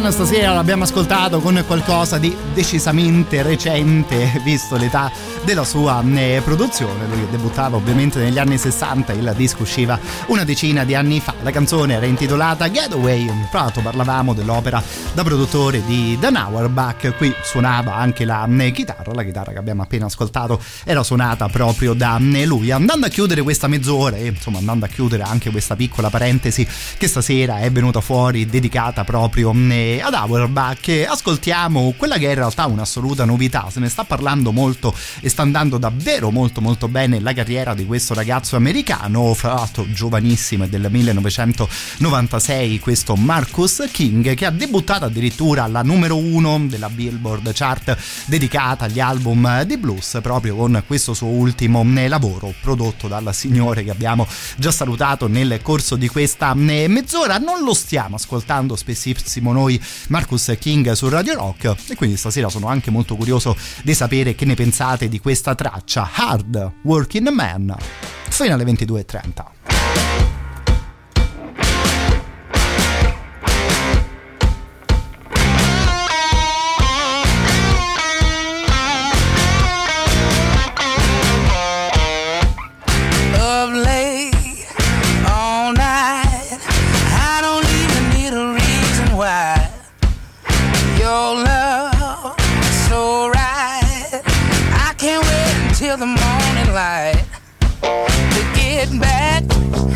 John stasera l'abbiamo ascoltato con qualcosa di decisamente recente, visto l'età della sua eh, produzione. Lui debuttava ovviamente negli anni 60, il disco usciva una decina di anni fa. La canzone era intitolata Getaway. Tra l'altro parlavamo dell'opera da produttore di Dan Auerbach. Qui suonava anche la eh, chitarra, la chitarra che abbiamo appena ascoltato era suonata proprio da eh, lui. Andando a chiudere questa mezz'ora e insomma andando a chiudere anche questa piccola parentesi che stasera è venuta fuori dedicata proprio ad Auerbach, ascoltiamo quella che è in realtà un'assoluta novità. Se ne sta parlando molto e sta andando davvero molto molto bene la carriera di questo ragazzo americano, fra l'altro giovanissimo del 1996, questo Marcus King che ha debuttato addirittura alla numero uno della Billboard chart dedicata agli album di blues proprio con questo suo ultimo lavoro prodotto dal signore che abbiamo già salutato nel corso di questa mezz'ora. Non lo stiamo ascoltando spessissimo noi Marcus King su Radio Rock e quindi stasera sono anche molto curioso di sapere che ne pensate di questa traccia. Hard Working Man. Fino alle 22.30. of can't wait until the morning light to get back.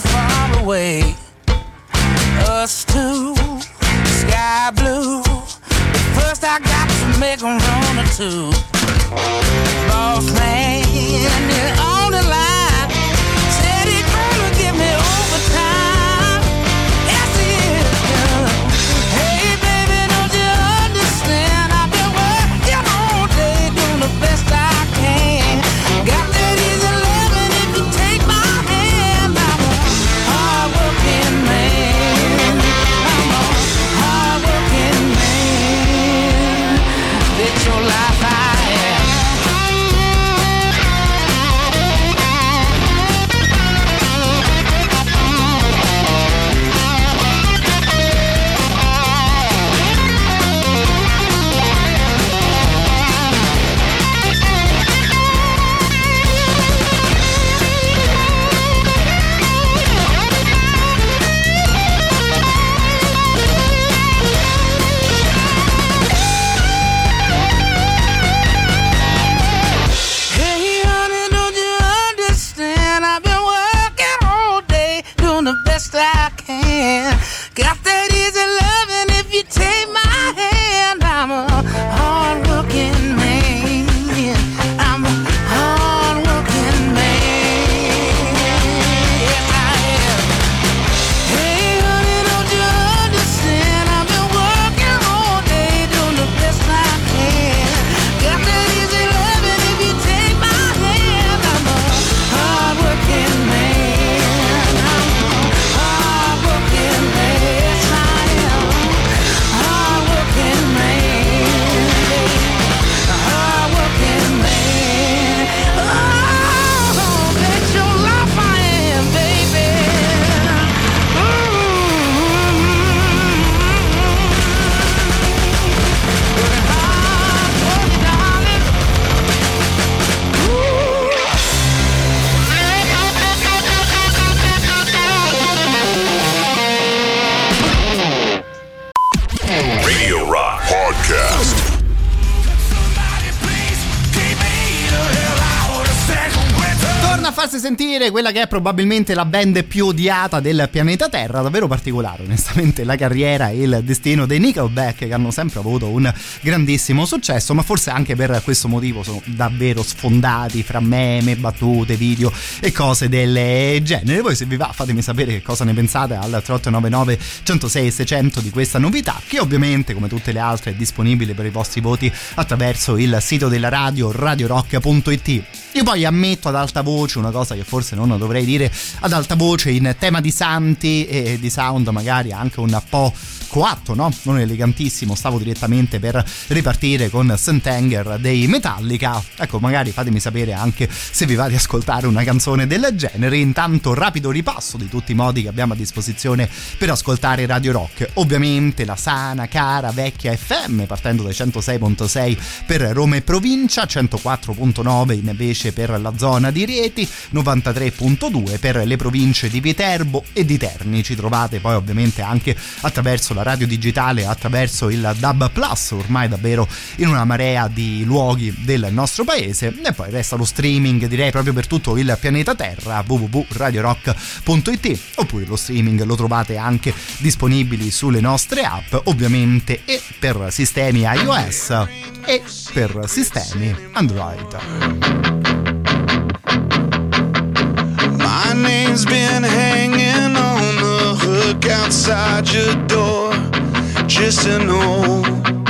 Somewhere far away. Us two, sky blue. But first, I got to make a run or two. Probabilmente la band più odiata del pianeta Terra, davvero particolare onestamente la carriera e il destino dei Nickelback che hanno sempre avuto un grandissimo successo, ma forse anche per questo motivo sono davvero sfondati fra meme, battute, video e cose del genere. Voi se vi va fatemi sapere che cosa ne pensate al 3899 106 600 di questa novità che ovviamente come tutte le altre è disponibile per i vostri voti attraverso il sito della radio radiorock.it. Io poi ammetto ad alta voce una cosa che forse non dovrei dire ad alta voce in tema di santi e di sound magari anche un po' coatto, no? Non elegantissimo, stavo direttamente per ripartire con Sentenger dei Metallica. Ecco, magari fatemi sapere anche se vi va di ascoltare una canzone del genere. Intanto rapido ripasso di tutti i modi che abbiamo a disposizione per ascoltare Radio Rock. Ovviamente la sana, cara, vecchia FM partendo dai 106.6 per Roma e provincia, 104.9 invece per la zona di Rieti, 93.2 per le province di Viterbo e di Terni. Ci trovate poi ovviamente anche attraverso la radio digitale attraverso il DAB Plus, ormai davvero in una marea di luoghi del nostro paese. E poi resta lo streaming, direi proprio per tutto il pianeta Terra, www.radiorock.it, oppure lo streaming lo trovate anche disponibili sulle nostre app, ovviamente, e per sistemi iOS e per sistemi Android. My name's been hanging on the hook outside your door. Just to know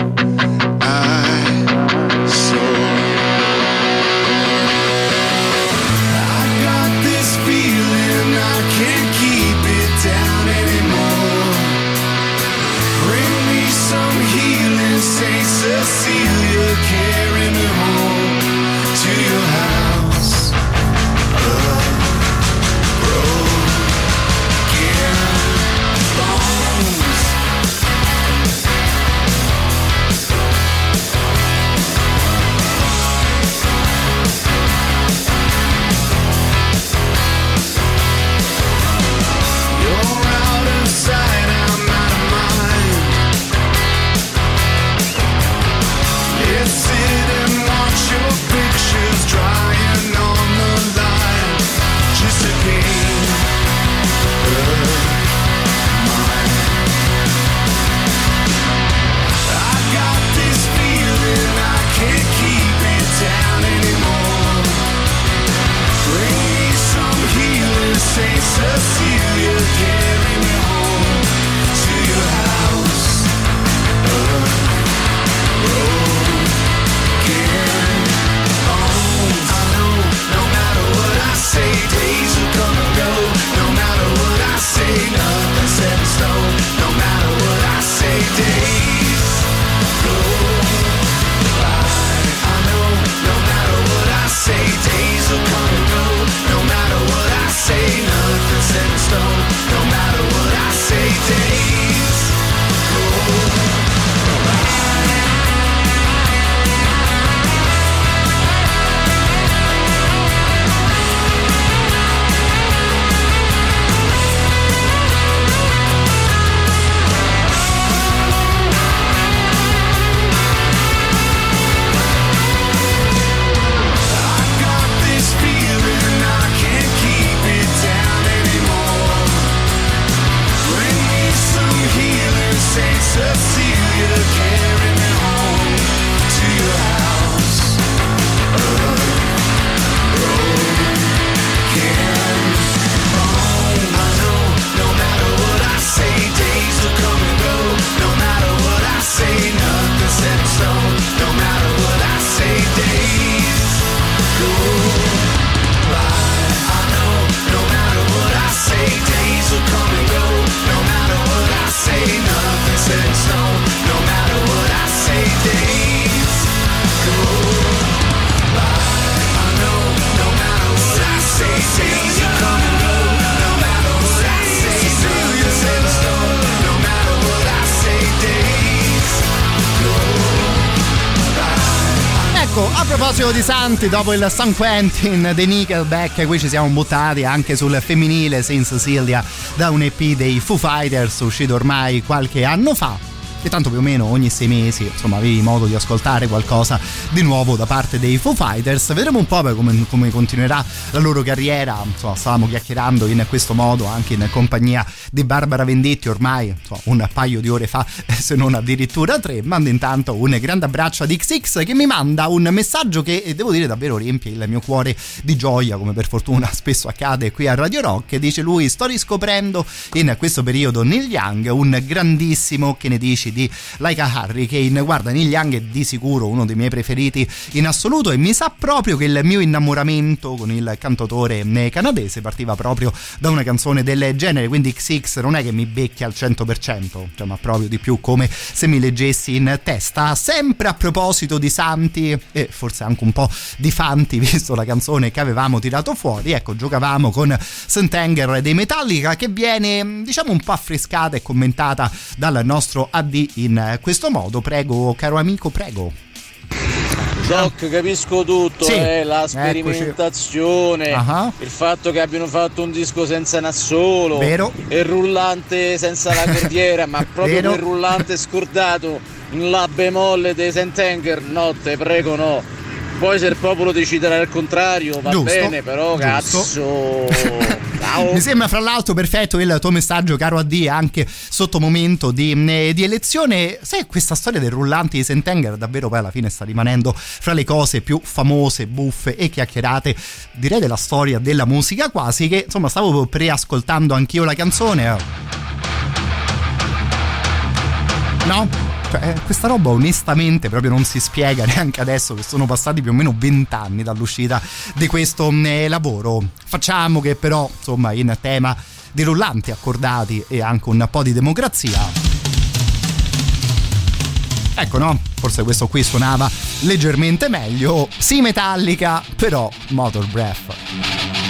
say, di santi, dopo il San Quentin dei Nickelback, qui ci siamo buttati anche sul femminile Saint Cecilia da un EP dei Foo Fighters uscito ormai qualche anno fa. E tanto più o meno ogni sei mesi insomma avevi modo di ascoltare qualcosa di nuovo da parte dei Foo Fighters. Vedremo un po' come, come continuerà la loro carriera. Insomma stavamo chiacchierando in questo modo anche in compagnia di Barbara Venditti ormai insomma, un paio di ore fa se non addirittura tre. Mando intanto un grande abbraccio ad XX che mi manda un messaggio che eh, devo dire davvero riempie il mio cuore di gioia come per fortuna spesso accade qui a Radio Rock. Dice lui sto riscoprendo in questo periodo Neil Young un grandissimo che ne dici di Like a Hurricane guarda Neil Young è di sicuro uno dei miei preferiti in assoluto. E mi sa proprio che il mio innamoramento con il cantautore eh, canadese partiva proprio da una canzone del genere quindi XX non è che mi becchi al 100% cioè, ma proprio di più come se mi leggessi in testa. Sempre a proposito di santi e forse anche un po' di fanti visto la canzone che avevamo tirato fuori ecco giocavamo con Sentenger dei Metallica che viene diciamo un po' affrescata e commentata dal nostro AD in questo modo prego caro amico prego Doc, capisco tutto, Sì, eh, la sperimentazione, Ah. il fatto che abbiano fatto un disco senza nassolo, Vero. il rullante senza la cordiera, ma proprio Vero. quel rullante scordato in la bemolle dei Sentenger, no, te prego no. Poi se il popolo deciderà il contrario va Giusto, bene, però giusto. cazzo. Mi sembra fra l'altro perfetto il tuo messaggio, caro AD, anche sotto momento di, eh, di elezione. Sai, questa storia del rullante di Sentenger davvero poi alla fine sta rimanendo fra le cose più famose, buffe e chiacchierate, direi della storia della musica quasi, che insomma stavo preascoltando anch'io la canzone. No? Cioè, eh, questa roba onestamente proprio non si spiega neanche adesso che sono passati più o meno vent'anni dall'uscita di questo eh, lavoro. Facciamo che però, insomma, in tema di rullanti accordati e anche un po' di democrazia. Ecco no, forse questo qui suonava leggermente meglio, sì metallica, però Motor Breath.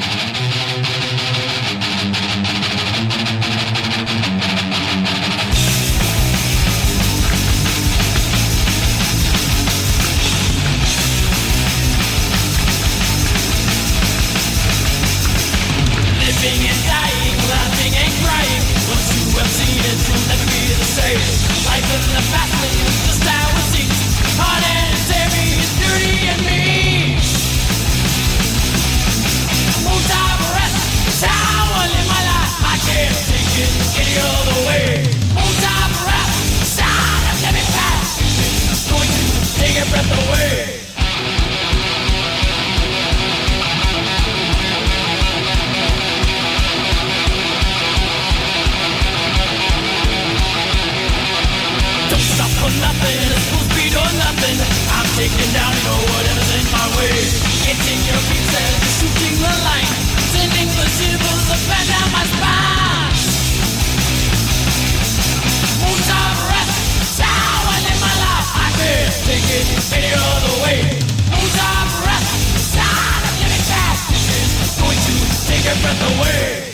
I'm down, you know, whatever's in my way. Getting your and shooting the line. Sending the shivers up and down my spine. Moons of rest, it's how I live my life. I can't take it any other way. Moons of rest, how I'm living fast. Going to take your breath away.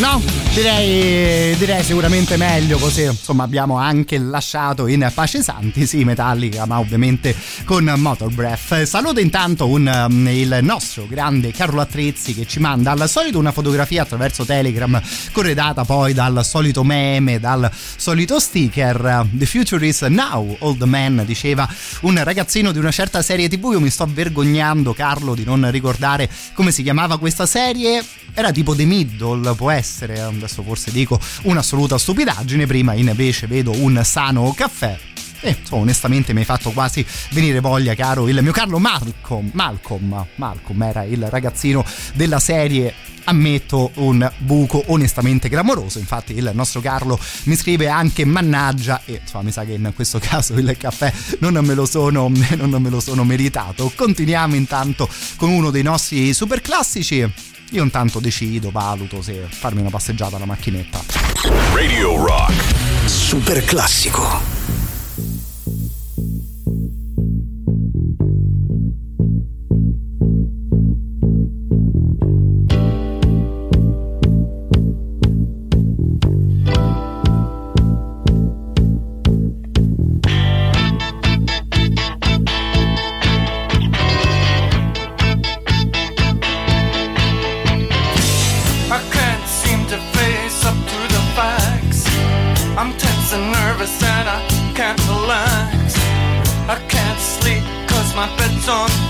No, Direi, direi sicuramente meglio così, insomma abbiamo anche lasciato in pace santi, sì Metallica ma ovviamente con Motor Breath. Saluto intanto un, um, il nostro grande Carlo Attrezzi che ci manda al solito una fotografia attraverso Telegram corredata poi dal solito meme, dal solito sticker. The future is now, old man, diceva un ragazzino di una certa serie tv, io mi sto vergognando Carlo di non ricordare come si chiamava questa serie, era tipo The Middle, può essere, adesso forse dico un'assoluta stupidaggine, prima invece vedo un sano caffè. E insomma, onestamente mi hai fatto quasi venire voglia, caro il mio Carlo Malcolm. Malcolm, Malcolm era il ragazzino della serie ammetto un buco onestamente clamoroso infatti il nostro Carlo mi scrive anche mannaggia e insomma mi sa che in questo caso il caffè non me lo sono, non me lo sono meritato continuiamo intanto con uno dei nostri super classici io intanto decido, valuto se farmi una passeggiata alla macchinetta. Radio Rock. Super classico. sun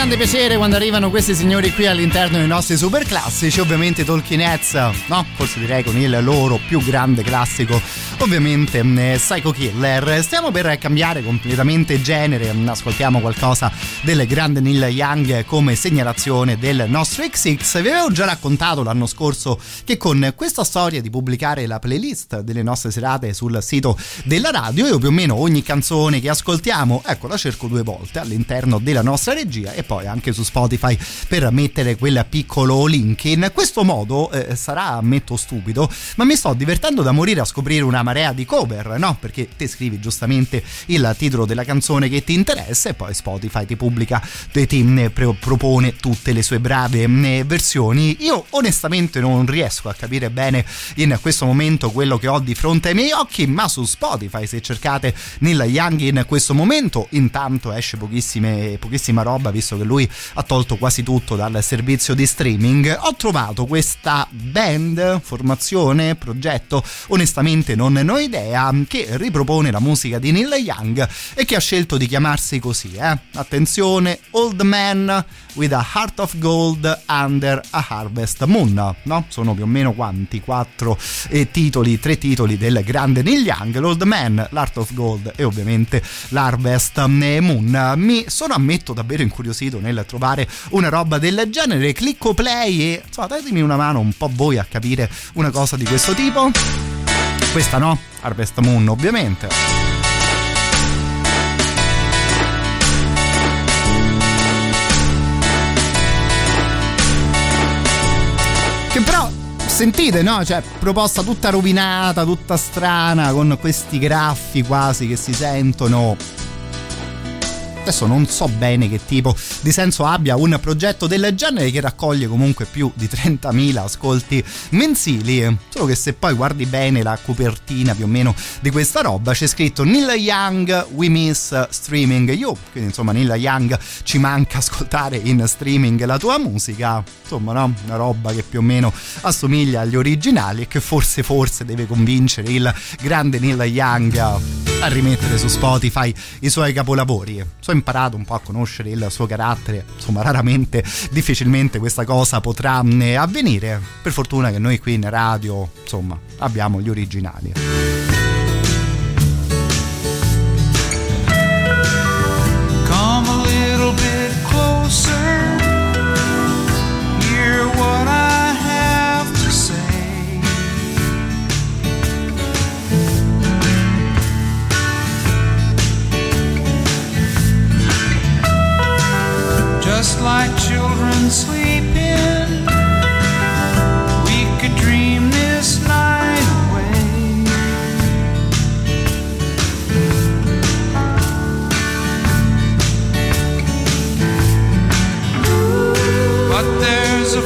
grande piacere quando arrivano questi signori qui all'interno dei nostri super classici, ovviamente Talking Heads, no? Forse direi con il loro più grande classico, ovviamente eh, Psycho Killer. Stiamo per cambiare completamente genere, ascoltiamo qualcosa del grande Neil Young come segnalazione del nostro XX. Vi avevo già raccontato l'anno scorso che con questa storia di pubblicare la playlist delle nostre serate sul sito della radio, io più o meno ogni canzone che ascoltiamo, ecco, la cerco due volte all'interno della nostra regia e poi anche su Spotify per mettere quel piccolo link. In questo modo eh, sarà, ammetto, stupido, ma mi sto divertendo da morire a scoprire una marea di cover, no? Perché te scrivi giustamente il titolo della canzone che ti interessa e poi Spotify ti pubblica e ti eh, propone tutte le sue brave eh, versioni. Io onestamente non riesco a capire bene in questo momento quello che ho di fronte ai miei occhi, ma su Spotify se cercate Neil Young in questo momento intanto esce pochissima roba visto che lui ha tolto quasi tutto dal servizio di streaming. Ho trovato questa band, formazione, progetto, onestamente non ne ho idea, che ripropone la musica di Neil Young e che ha scelto di chiamarsi così, eh. Attenzione, Old Man with a Heart of Gold Under a Harvest Moon, no? Sono più o meno quanti? Quattro eh, titoli, tre titoli del grande Neil Young, l'Old Man, l'Heart of Gold e ovviamente l'Harvest Moon. Mi sono ammetto davvero incuriosito nel trovare una roba del genere, clicco play e insomma datemi una mano un po' voi a capire una cosa di questo tipo. Questa no, Harvest Moon ovviamente. Che però sentite, no? Cioè, proposta tutta rovinata, tutta strana, con questi graffi quasi che si sentono adesso non so bene che tipo di senso abbia un progetto del genere che raccoglie comunque più di 30.000 ascolti mensili. Solo che se poi guardi bene la copertina più o meno di questa roba c'è scritto Neil Young we miss streaming. You quindi insomma Neil Young ci manca ascoltare in streaming la tua musica. Insomma no? Una roba che più o meno assomiglia agli originali e che forse forse deve convincere il grande Neil Young a rimettere su Spotify i suoi capolavori ho imparato un po' a conoscere il suo carattere, insomma raramente, difficilmente questa cosa potrà avvenire. Per fortuna che noi qui in radio, insomma, abbiamo gli originali. Just like children sleeping, we could dream this night away. But there's a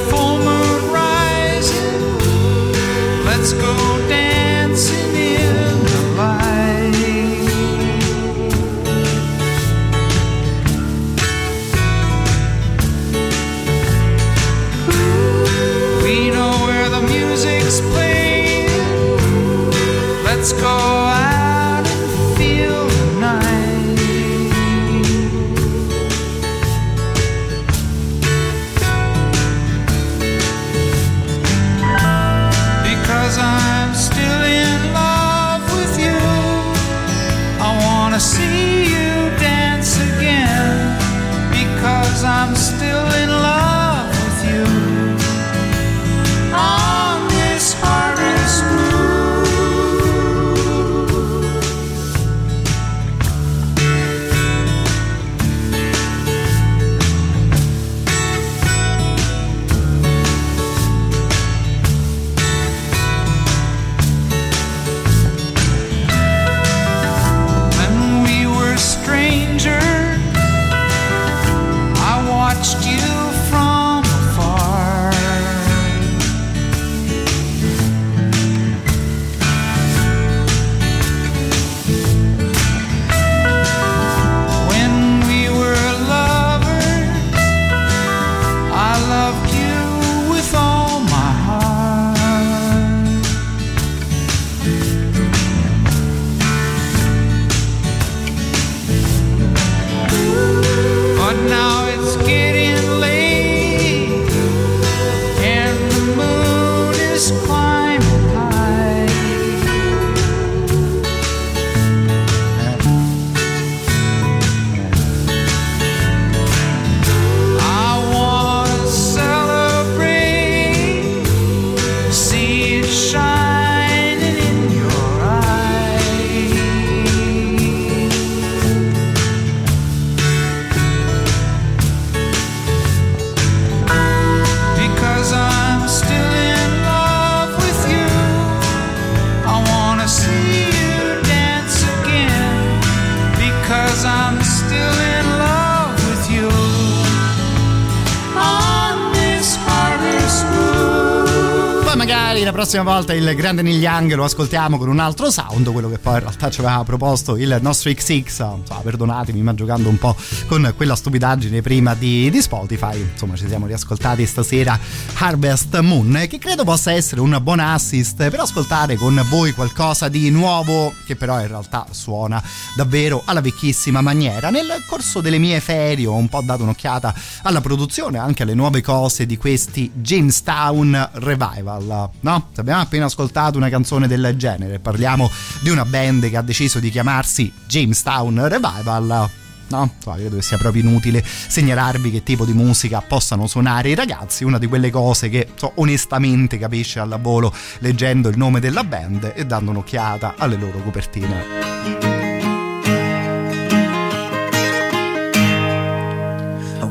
prossima volta il grande Neil Young lo ascoltiamo con un altro sound, quello che poi in realtà ci aveva proposto il nostro XX, insomma, perdonatemi, ma giocando un po' con quella stupidaggine prima di, di Spotify, insomma ci siamo riascoltati stasera Harvest Moon, che credo possa essere un buon assist per ascoltare con voi qualcosa di nuovo, che però in realtà suona davvero alla vecchissima maniera. Nel corso delle mie ferie ho un po' dato un'occhiata alla produzione, anche alle nuove cose di questi Jamestown Revival, no? Abbiamo appena ascoltato una canzone del genere, parliamo di una band che ha deciso di chiamarsi Jamestown Revival. No, credo che sia proprio inutile segnalarvi che tipo di musica possano suonare i ragazzi, una di quelle cose che so, onestamente capisce al volo leggendo il nome della band e dando un'occhiata alle loro copertine.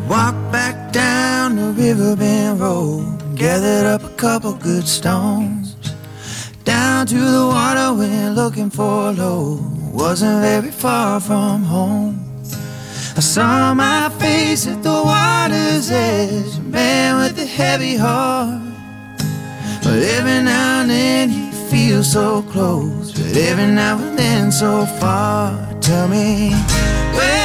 Walked back down the riverbend road, gathered up a couple good stones. Down to the water went looking for a load, wasn't very far from home. I saw my face at the water's edge, a man with a heavy heart. But every now and then he feels so close, but every now and then so far. Tell me, where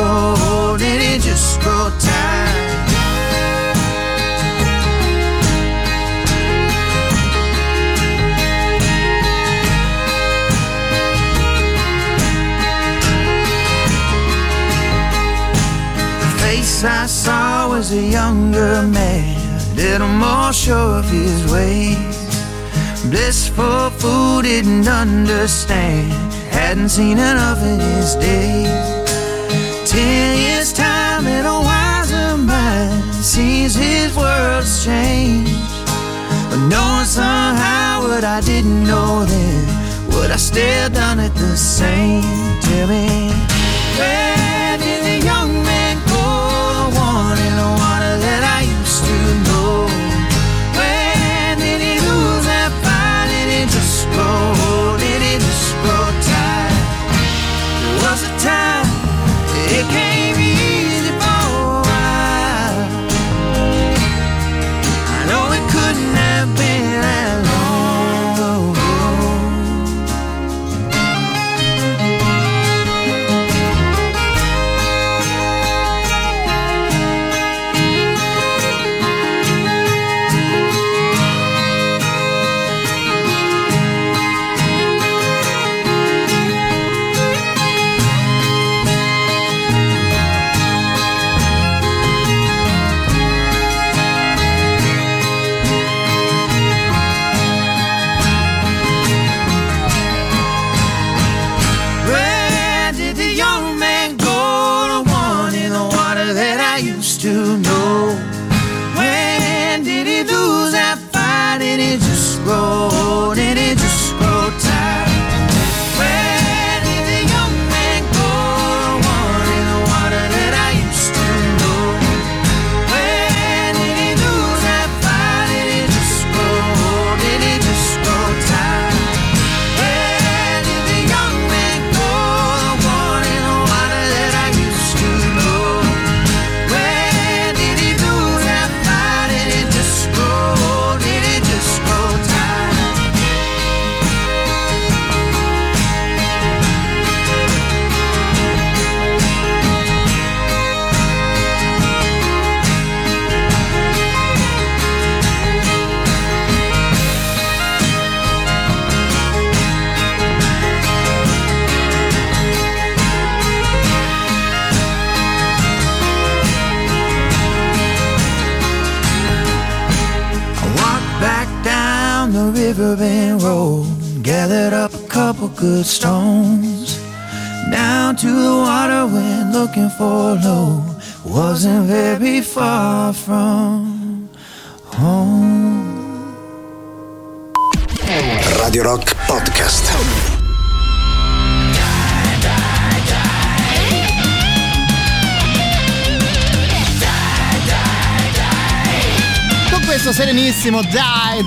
grow? Did he just grow tired? The face I saw was a younger man, little more sure of his ways. Blissful fool didn't understand, hadn't seen enough in his days. Ten years' time and a wiser mind sees his world's changed. But knowing somehow what I didn't know then, would I still done it the same? Tell me, where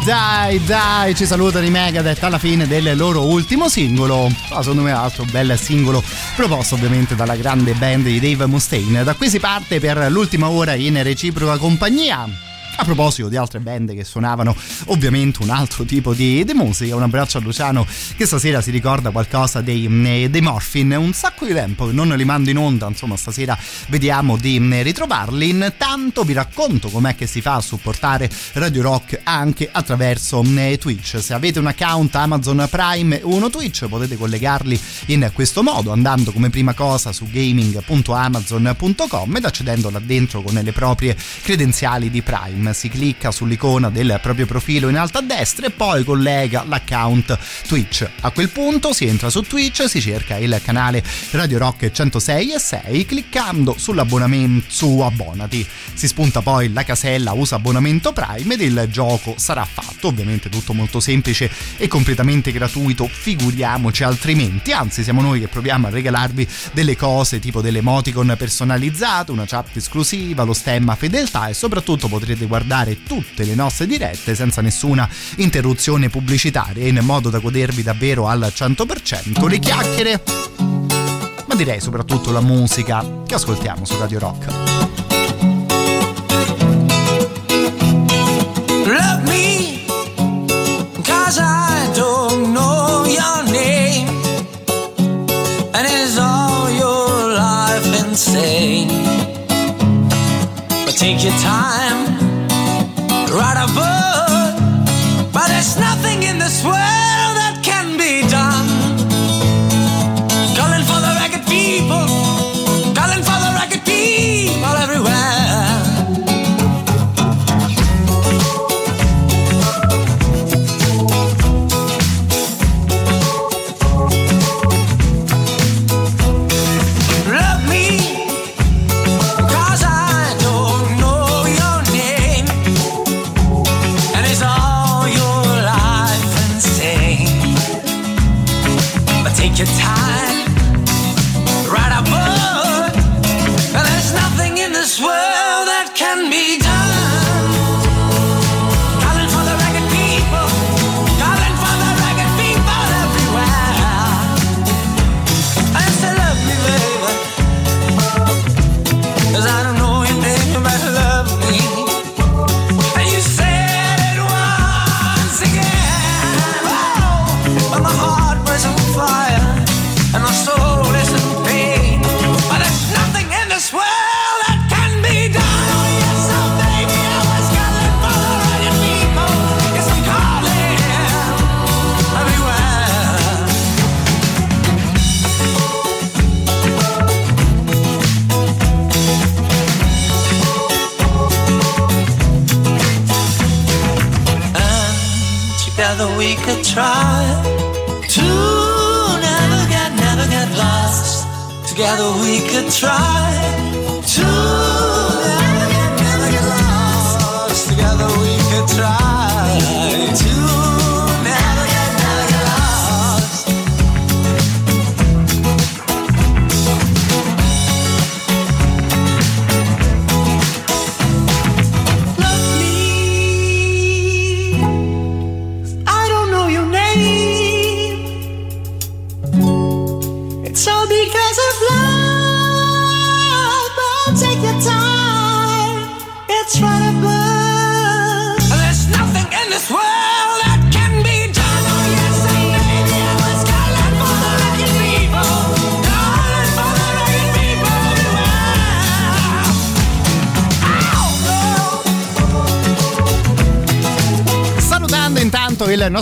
Dai Dai ci salutano i Megadeth alla fine del loro ultimo singolo. Ah, secondo me altro bel singolo proposto ovviamente dalla grande band di Dave Mustaine. Da qui si parte per l'ultima ora in reciproca compagnia. A proposito di altre band che suonavano ovviamente un altro tipo di, di musica, un abbraccio a Luciano che stasera si ricorda qualcosa dei, mm, dei Morphin. Un sacco di tempo che non li mando in onda, insomma stasera vediamo di mm, ritrovarli. Intanto vi racconto com'è che si fa a supportare Radio Rock anche attraverso mm, Twitch. Se avete un account Amazon Prime o uno Twitch potete collegarli in questo modo andando come prima cosa su gaming.amazon.com ed accedendo là dentro con le proprie credenziali di Prime si clicca sull'icona del proprio profilo in alto a destra e poi collega l'account Twitch. A quel punto si entra su Twitch, si cerca il canale Radio Rock 106 e 6 cliccando sull'abbonamento su abbonati. Si spunta poi la casella usa abbonamento Prime ed il gioco sarà fatto, ovviamente tutto molto semplice e completamente gratuito, figuriamoci altrimenti, anzi siamo noi che proviamo a regalarvi delle cose tipo delle emoticon personalizzate, una chat esclusiva, lo stemma fedeltà e soprattutto potrete guardare tutte le nostre dirette senza nessuna interruzione pubblicitaria. In modo da godervi davvero al 100% le chiacchiere ma direi soprattutto la musica che ascoltiamo su Radio Rock. Love me, cause I don't know your name. And is all your life insane? But take your time, write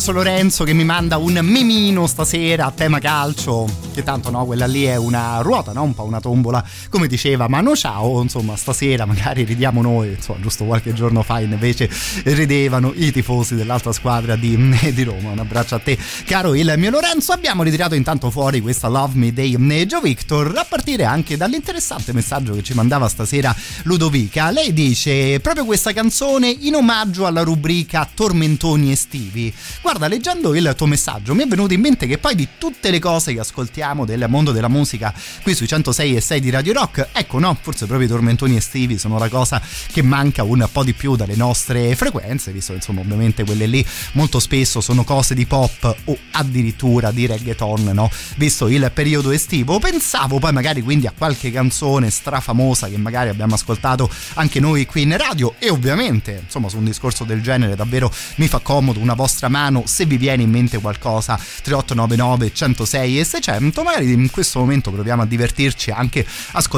nostro Lorenzo che mi manda un memino stasera a tema calcio, che tanto no, quella lì è una ruota, no? un po' una tombola, come diceva Mano Ciao, insomma stasera magari ridiamo noi, insomma giusto qualche giorno fa invece ridevano i tifosi dell'altra squadra di, di Roma. Un abbraccio a te caro il mio Lorenzo, abbiamo ritirato intanto fuori questa Love Me dei Joe Victor, a partire anche dall'interessante messaggio che ci mandava stasera Ludovica. Lei dice proprio questa canzone in omaggio alla rubrica Tormentoni estivi. Guarda, leggendo il tuo messaggio mi è venuto in mente che poi di tutte le cose che ascoltiamo del mondo della musica qui sui 106 e 6 di Radio Rock. Ecco, no, forse proprio i tormentoni estivi sono la cosa che manca un po' di più dalle nostre frequenze, visto insomma ovviamente quelle lì molto spesso sono cose di pop o addirittura di reggaeton, no? Visto il periodo estivo, pensavo poi magari quindi a qualche canzone strafamosa che magari abbiamo ascoltato anche noi qui in radio e ovviamente, insomma, su un discorso del genere davvero mi fa comodo una vostra mano se vi viene in mente qualcosa 3899 106 e 600, magari in questo momento proviamo a divertirci anche ascoltando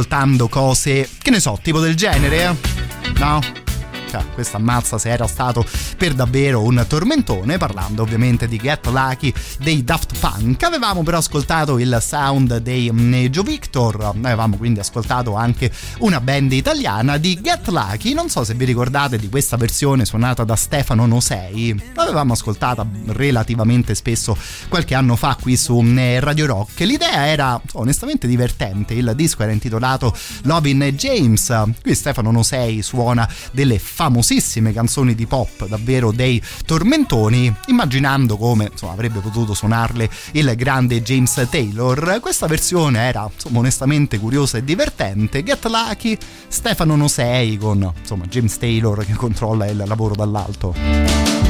cose che ne so, tipo del genere, no? Questa ammazza se era stato per davvero un tormentone, parlando ovviamente di Get Lucky dei Daft Punk. Avevamo però ascoltato il sound dei Joe Victor, avevamo quindi ascoltato anche una band italiana di Get Lucky. Non so se vi ricordate di questa versione suonata da Stefano Nosei, l'avevamo ascoltata relativamente spesso qualche anno fa qui su Radio Rock. L'idea era onestamente divertente, il disco era intitolato Lovin' James. Qui Stefano Nosei suona delle famosissime canzoni di pop, davvero dei tormentoni, immaginando come insomma, avrebbe potuto suonarle il grande James Taylor. Questa versione era insomma, onestamente curiosa e divertente. Get Lucky, Stefano Nosei con insomma, James Taylor che controlla il lavoro dall'alto.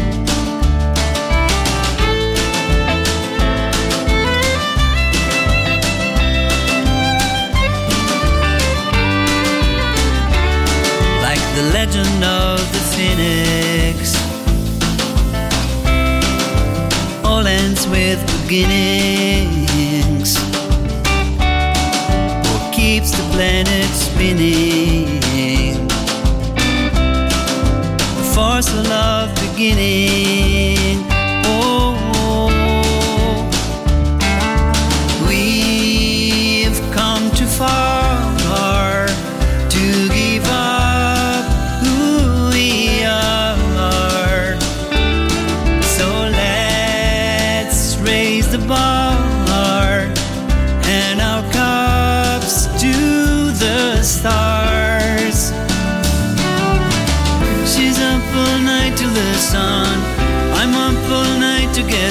legend of with beginnings. What keeps the planet spinning? Force of love beginning.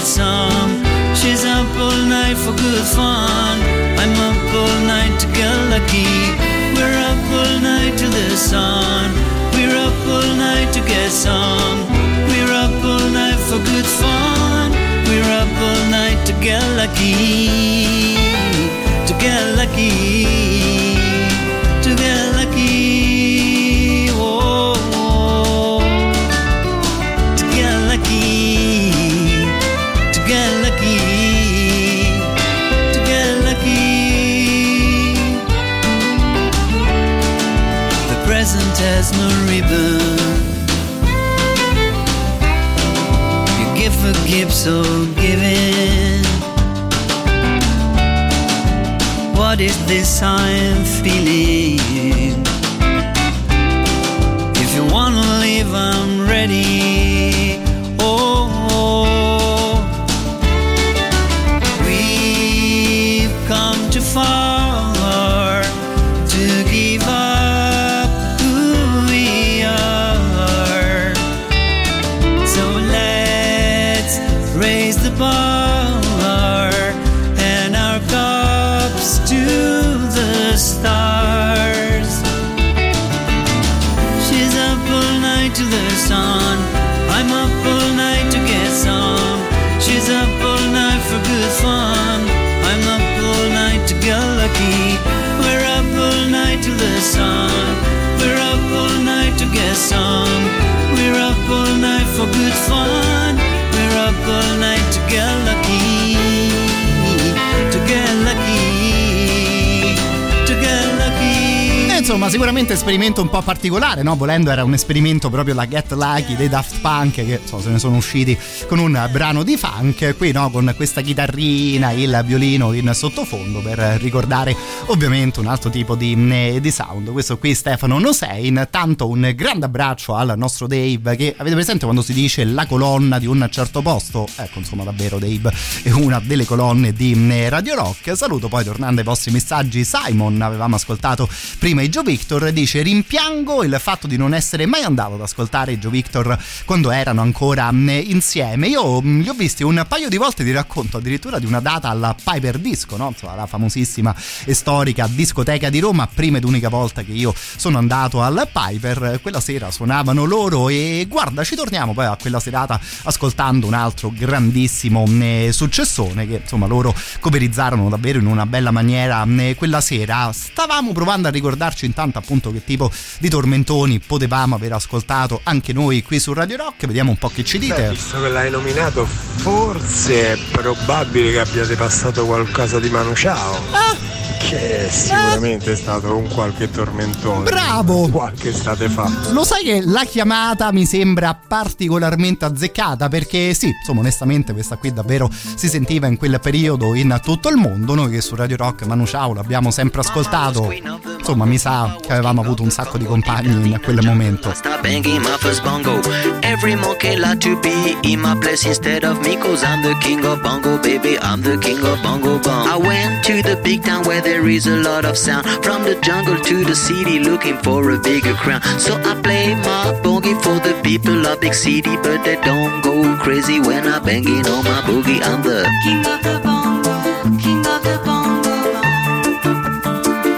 Get some. She's up all night for good fun. I'm up all night to get lucky. We're up all night to the sun. We're up all night to get some. We're up all night for good fun. We're up all night to get lucky. So giving. What is this I'm feeling? If you wanna leave, I'm ready. Insomma, sicuramente esperimento un po' particolare, no? Volendo era un esperimento proprio la Get Lucky dei Daft Punk che insomma, se ne sono usciti con un brano di funk, qui no, con questa chitarrina, il violino in sottofondo per ricordare ovviamente un altro tipo di, eh, di sound. Questo qui Stefano Nosei, intanto un grande abbraccio al nostro Dave che avete presente quando si dice la colonna di un certo posto? Ecco, insomma, davvero Dave è una delle colonne di eh, Radio Rock. Saluto poi tornando ai vostri messaggi Simon, avevamo ascoltato prima i Joe Joe Victor dice rimpiango il fatto di non essere mai andato ad ascoltare Joe Victor quando erano ancora mh, insieme. Io mh, li ho visti un paio di volte, ti racconto addirittura di una data alla Piper Disco, no? Insomma, la famosissima e storica discoteca di Roma, prima ed unica volta che io sono andato al Piper, quella sera suonavano loro e guarda, ci torniamo poi a quella serata ascoltando un altro grandissimo mh, successone che insomma loro coverizzarono davvero in una bella maniera quella sera. Stavamo provando a ricordarci intanto appunto che tipo di tormentoni potevamo aver ascoltato anche noi qui su Radio Rock, vediamo un po' che ci dite. Beh, visto che l'hai nominato, forse è probabile che abbiate passato qualcosa di Manu Ciao. Ah! Che sicuramente è stato un qualche tormentone. Bravo! Qualche estate fa. Lo sai che la chiamata mi sembra particolarmente azzeccata perché sì, insomma onestamente questa qui davvero si sentiva in quel periodo in tutto il mondo, noi che su Radio Rock Manu Ciao l'abbiamo sempre ascoltato, insomma mi sa che avevamo avuto un sacco di compagni in quel momento. I'm. I'm. I went to the big town where there is a lot of sound. From the jungle to the city, looking for a bigger crown. So I play my boogie for the people of big city, but they don't go crazy when I banging on my boogie. I'm the king of the bongo,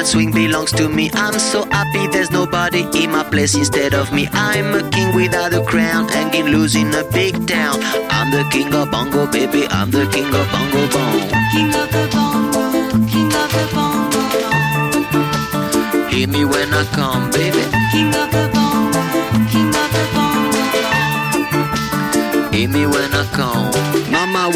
That swing belongs to me. I'm so happy there's nobody in my place instead of me. I'm a king without a crown, hanging loose in a big town. I'm the king of bongo, baby. I'm the king of bongo bong. King of the bongo, king of the bongo. Hear me when I come, baby.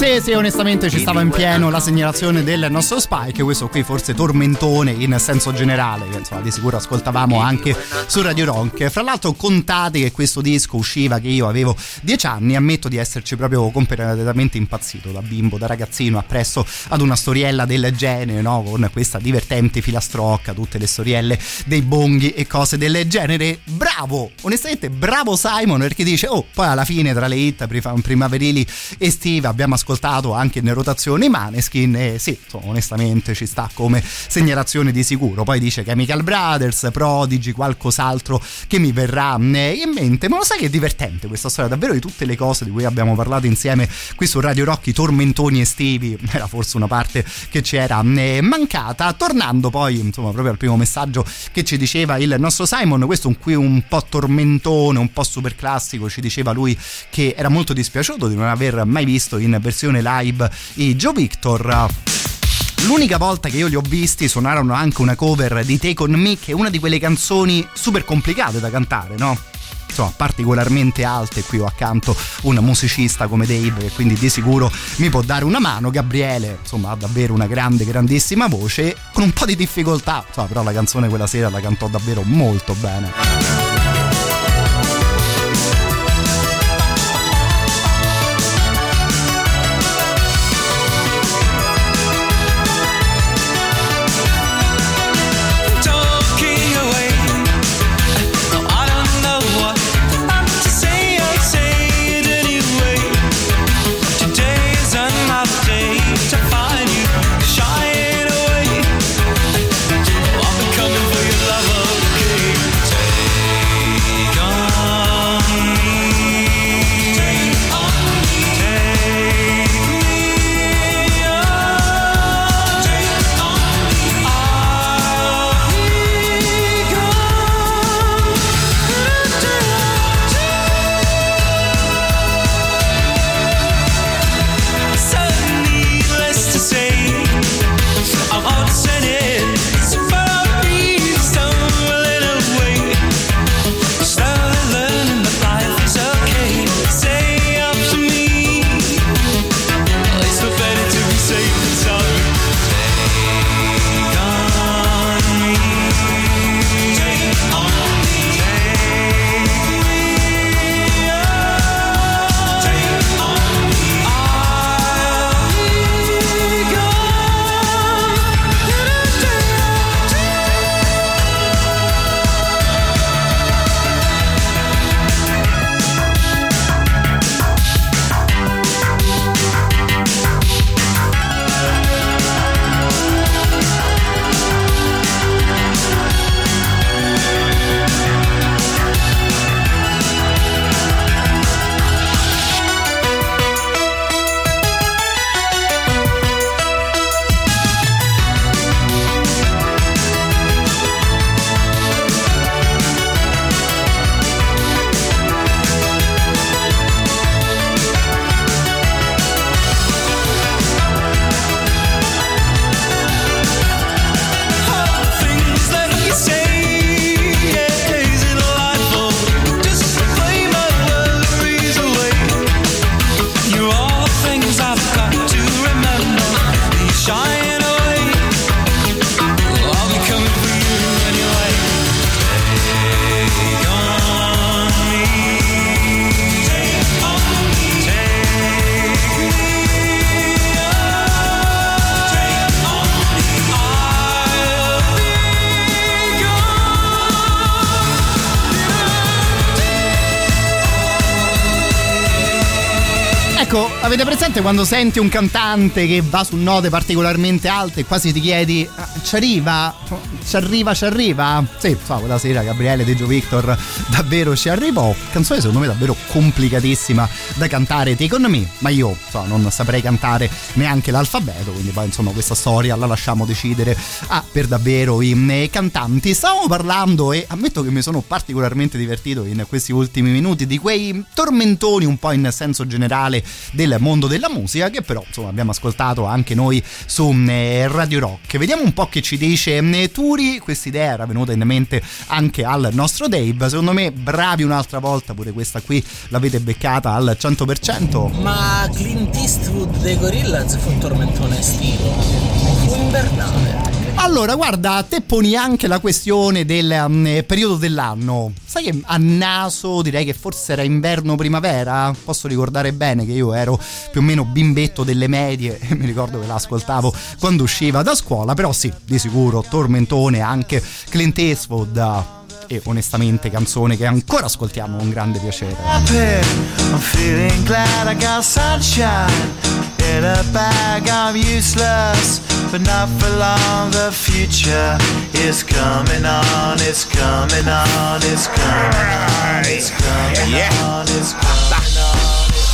Sì, sì, onestamente ci stava in pieno la segnalazione del nostro Spike, questo qui forse tormentone in senso generale, che insomma di sicuro ascoltavamo anche su Radio Rock. Fra l'altro contate che questo disco usciva che io avevo 10 anni, ammetto di esserci proprio completamente impazzito da bimbo, da ragazzino, appresso ad una storiella del genere, no? Con questa divertente filastrocca, tutte le storielle dei bonghi e cose del genere. Bravo, onestamente bravo Simon perché dice, oh, poi alla fine tra le hit primaverili estive abbiamo ascoltato anche in rotazione i Maneskin e sì, insomma, onestamente ci sta come segnalazione di sicuro. Poi dice Chemical Brothers, Prodigy, qualcos'altro che mi verrà eh, in mente. Ma lo sai che è divertente questa storia, davvero di tutte le cose di cui abbiamo parlato insieme qui su Radio Rock, i tormentoni estivi, era forse una parte che ci era eh, mancata. Tornando poi, insomma, proprio al primo messaggio che ci diceva il nostro Simon, questo un qui un po' tormentone, un po' super classico, ci diceva lui che era molto dispiaciuto di non aver mai visto in versione live i Joe Victor. L'unica volta che io li ho visti suonarono anche una cover di Take On Me, che è una di quelle canzoni super complicate da cantare, no? Insomma, particolarmente alte qui ho accanto un musicista come Dave che quindi di sicuro mi può dare una mano Gabriele insomma ha davvero una grande grandissima voce con un po' di difficoltà insomma, però la canzone quella sera la cantò davvero molto bene presente quando senti un cantante che va su note particolarmente alte e quasi ti chiedi "Ah, ci arriva? Ci arriva, ci arriva? Sì, so, quella sera Gabriele De Gio Victor davvero ci arrivò. Canzone secondo me davvero complicatissima da cantare Take On Me, ma io so, non saprei cantare neanche l'alfabeto, quindi poi insomma questa storia la lasciamo decidere a per davvero i cantanti. Stavamo parlando e ammetto che mi sono particolarmente divertito in questi ultimi minuti di quei tormentoni un po' in senso generale del mondo della musica che però insomma abbiamo ascoltato anche noi su eh, Radio Rock. Vediamo un po' che ci dice eh, Turi, questa idea era venuta in mente anche al nostro Dave, secondo me bravi un'altra volta, pure questa qui l'avete beccata al 100%. Ma Clint Eastwood dei Gorillaz fu un tormentone estivo, fu invernale. Allora, guarda, te poni anche la questione del um, periodo dell'anno. Sai che a naso direi che forse era inverno-primavera? Posso ricordare bene che io ero più o meno bimbetto delle medie e mi ricordo che l'ascoltavo quando usciva da scuola, però sì, di sicuro, tormentone anche Clint Eastwood e onestamente canzone che ancora ascoltiamo con grande piacere. I'm feeling glad I got sunshine in a bag. I'm useless, but not for long. The future is coming on. It's coming on. It's coming on. It's coming on. It's coming on.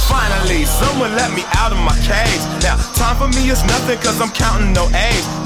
Finally, someone let me out of my cage. Now, time for me is nothing cause I'm counting no A's.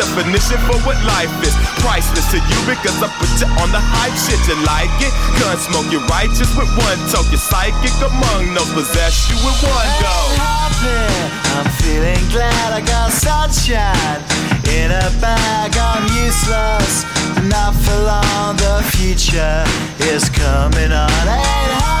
the definition for what life is. Priceless to you because I put you on the hype shit. You like it? Gun smoke, you're righteous with one. You're psychic among those possess you with one go. I'm feeling glad I got sunshine in a bag. I'm useless, not for long. The future is coming on. Ain't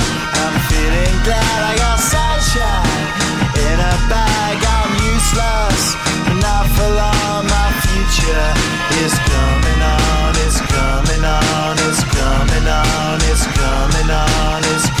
feeling glad I got sunshine in a bag. I'm useless, not for long. My future is coming on. It's coming on. It's coming on. It's coming on. It's coming on.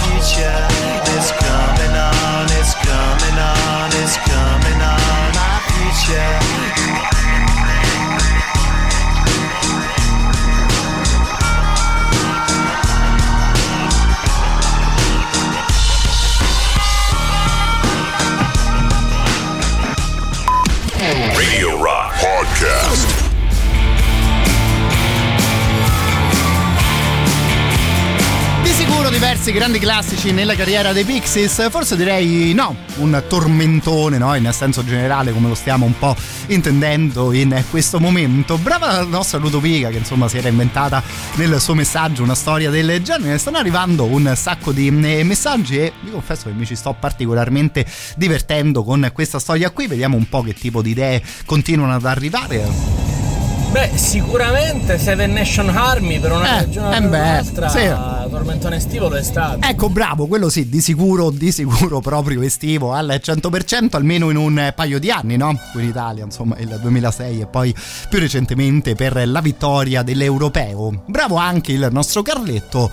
Future is coming on. It's coming on. It's coming on. My future. Radio Rock Podcast. Diversi grandi classici nella carriera dei Pixies, forse direi no, un tormentone no? in senso generale come lo stiamo un po' intendendo in questo momento. Brava la nostra Ludovica che insomma si era inventata nel suo messaggio una storia del genere, stanno arrivando un sacco di eh, messaggi e vi confesso che mi ci sto particolarmente divertendo con questa storia qui, vediamo un po' che tipo di idee continuano ad arrivare. Beh, sicuramente Seven Nation Army per una Eh, ragione o eh per un'altra, sì. Tormentone estivo lo è stato. Ecco, bravo, quello sì, di sicuro, di sicuro proprio estivo al 100%, almeno in un paio di anni, no? Qui in Italia, insomma, il 2006 e poi più recentemente per la vittoria dell'Europeo. Bravo anche il nostro Carletto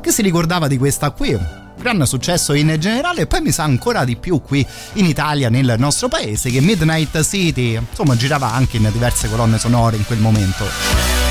che si ricordava di questa qui. Gran successo in generale e poi mi sa ancora di più qui in Italia, nel nostro paese, che Midnight City, insomma, girava anche in diverse colonne sonore in quel momento.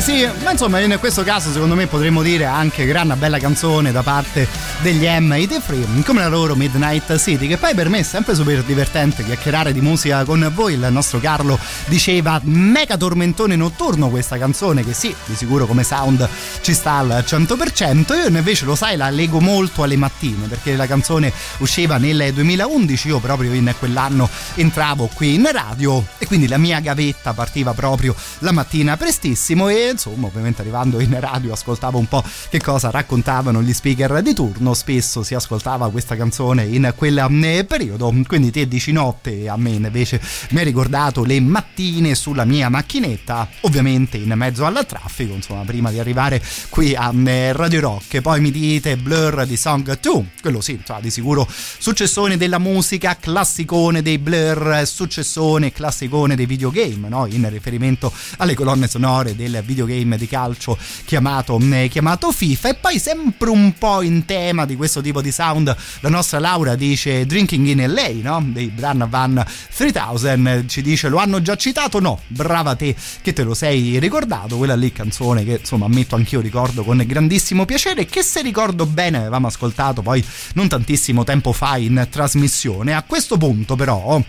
Canzone, sì, ma insomma in questo caso secondo me potremmo dire anche gran bella canzone da parte degli M83, come la loro Midnight City, che poi per me è sempre super divertente chiacchierare di musica con voi. Il nostro Carlo diceva mega tormentone notturno questa canzone, che sì, di sicuro come sound ci sta al 100%. Io invece lo sai, la leggo molto alle mattine, perché la canzone usciva nel 2011, io proprio in quell'anno entravo qui in radio e quindi la mia gavetta partiva proprio la mattina prestissimo e insomma ovviamente arrivando in radio ascoltavo un po' che cosa raccontavano gli speaker di turno. Spesso si ascoltava questa canzone in quel eh, periodo. Quindi te dici notte a me invece mi hai ricordato le mattine sulla mia macchinetta. Ovviamente in mezzo al traffico insomma prima di arrivare qui a eh, Radio Rock. Poi mi dite Blur di Song 2 quello sì insomma, di sicuro successone della musica classicone dei Blur successone classicone dei videogame no? in riferimento alle colonne sonore del videogame di calcio chiamato, eh, chiamato, FIFA. E poi sempre un po' in tema di questo tipo di sound la nostra Laura dice Drinking in LA no? dei Bran Van 3000 ci dice lo hanno già citato? No brava te che te lo sei ricordato quella lì canzone che insomma ammetto anch'io ricordo con grandissimo piacere che se ricordo bene avevamo ascoltato poi non tantissimo tempo fa in trasmissione. A questo punto però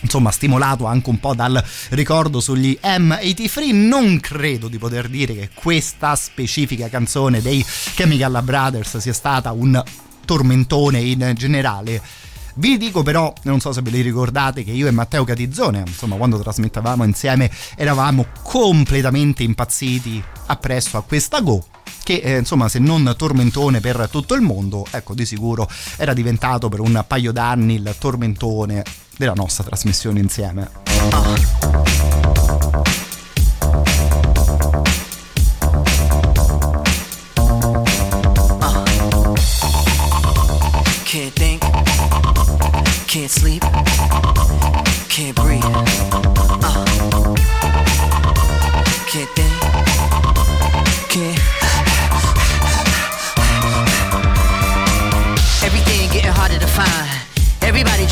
insomma stimolato anche un po' dal ricordo sugli M83 non credo di poter dire che questa specifica canzone dei Chemical Brothers sia stata un tormentone in generale. Vi dico però, non so se ve li ricordate, che io e Matteo Catizzone, insomma, quando trasmettavamo insieme, eravamo completamente impazziti appresso a questa Go che eh, insomma se non tormentone per tutto il mondo ecco di sicuro era diventato per un paio d'anni il tormentone della nostra trasmissione insieme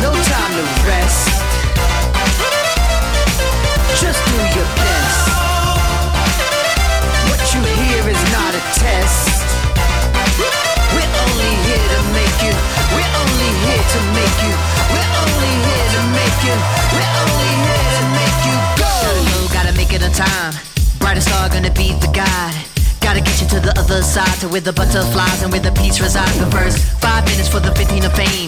No time to rest. Just do your best. What you hear is not a test. We're only here to make you. We're only here to make you. We're only here to make you. We're only here to make you go. Gotta make it on time. Brightest star gonna be the guide. Gotta get you to the other side, to where the butterflies and where the peace resides. The first five minutes for the 15 of fame.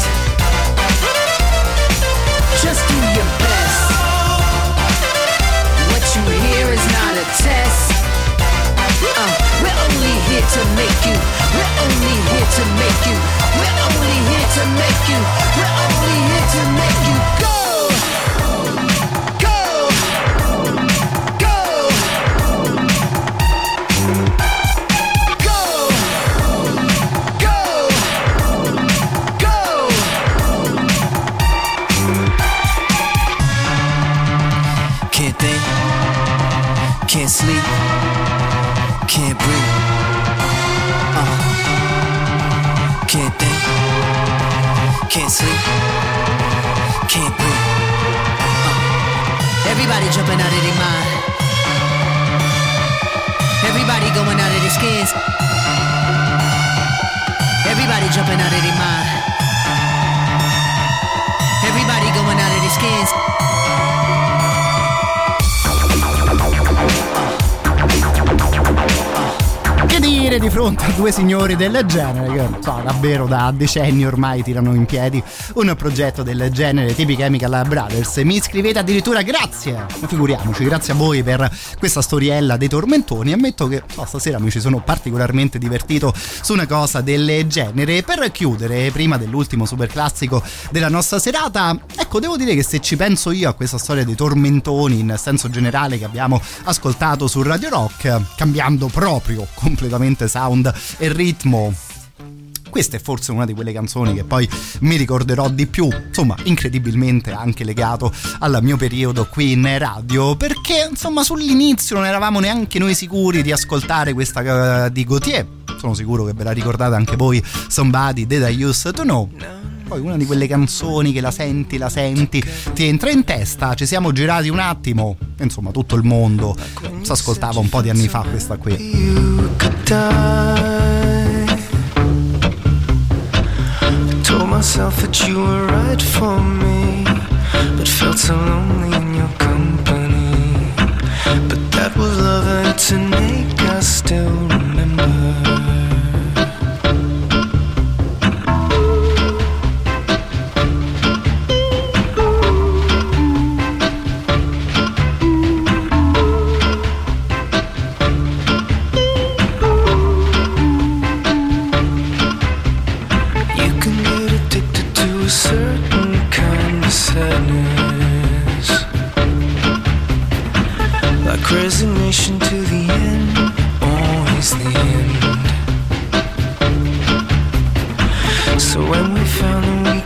A test. Uh, we're only here to make you. We're only here to make you. We're only here to make you. We're only here to make you go. Go. Can't breathe. Uh. Can't think, can't sleep, can't breathe. Uh. Everybody jumping out of their mind. Everybody going out of their skins. Everybody jumping out of their mind. Everybody going out of their skins. Avere di fronte a due signori del genere che so, davvero da decenni ormai tirano in piedi un progetto del genere tipica Chemical Brothers. Mi scrivete addirittura? Grazie! Figuriamoci grazie a voi per questa storiella dei tormentoni ammetto che so, stasera mi ci sono particolarmente divertito su una cosa del genere. Per chiudere prima dell'ultimo super classico della nostra serata ecco devo dire che se ci penso io a questa storia dei tormentoni in senso generale che abbiamo ascoltato su Radio Rock cambiando proprio completamente sound e ritmo questa è forse una di quelle canzoni che poi mi ricorderò di più, insomma, incredibilmente anche legato al mio periodo qui in radio, perché insomma sull'inizio non eravamo neanche noi sicuri di ascoltare questa uh, di Gautier. Sono sicuro che ve la ricordate anche voi, Somebody That I Used to Know poi una di quelle canzoni che la senti, la senti, ti entra in testa, ci siamo girati un attimo, insomma tutto il mondo si ascoltava un po' di anni fa questa qui. But felt so lonely in your company. But that was love and tonight I still remember.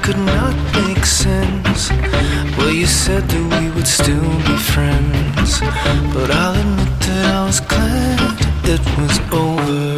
Could not make sense, well, you said that we would still be friends. But I'll admit that I was glad it was over.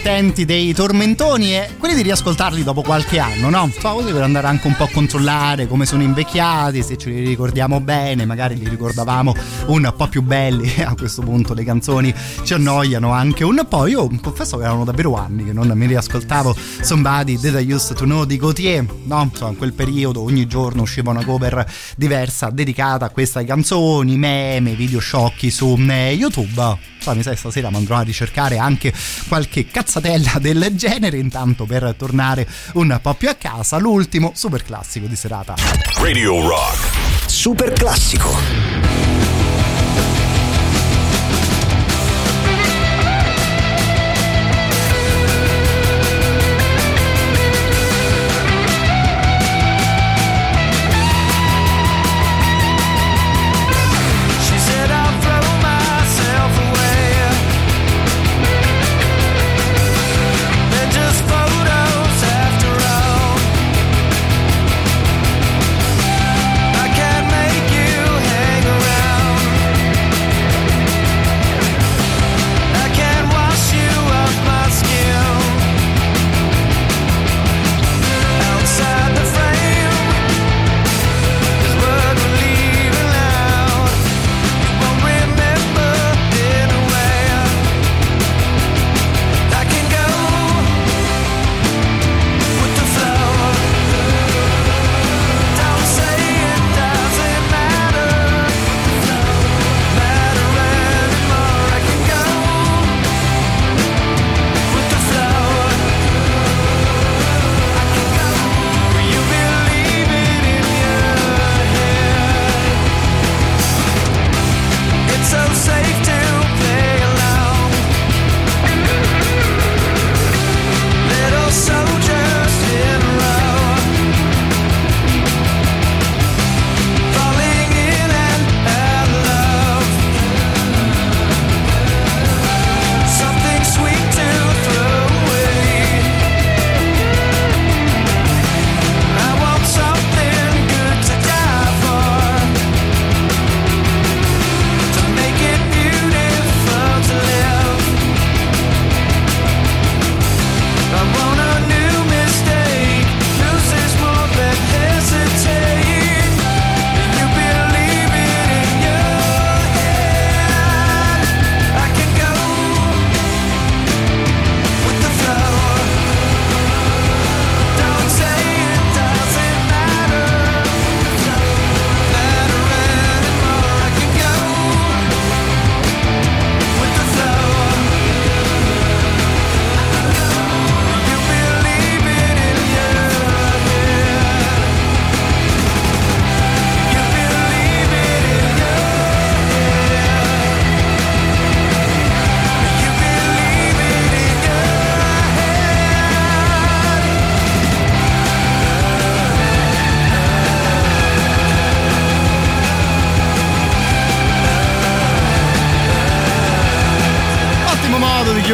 Divertenti dei tormentoni e quelli di riascoltarli dopo qualche anno, no? So, così per andare anche un po' a controllare come sono invecchiati, se ce li ricordiamo bene, magari li ricordavamo un po' più belli. A questo punto le canzoni ci annoiano anche un po'. Io confesso che erano davvero anni che non mi riascoltavo Somebody That I Used to Know di Gautier, no? Insomma, in quel periodo ogni giorno usciva una cover diversa dedicata a queste canzoni, meme, video sciocchi su YouTube. Insomma, mi sa stasera mi andrò a ricercare anche qualche cazzatella del genere intanto per tornare un po' più a casa l'ultimo super classico di serata Radio Rock super classico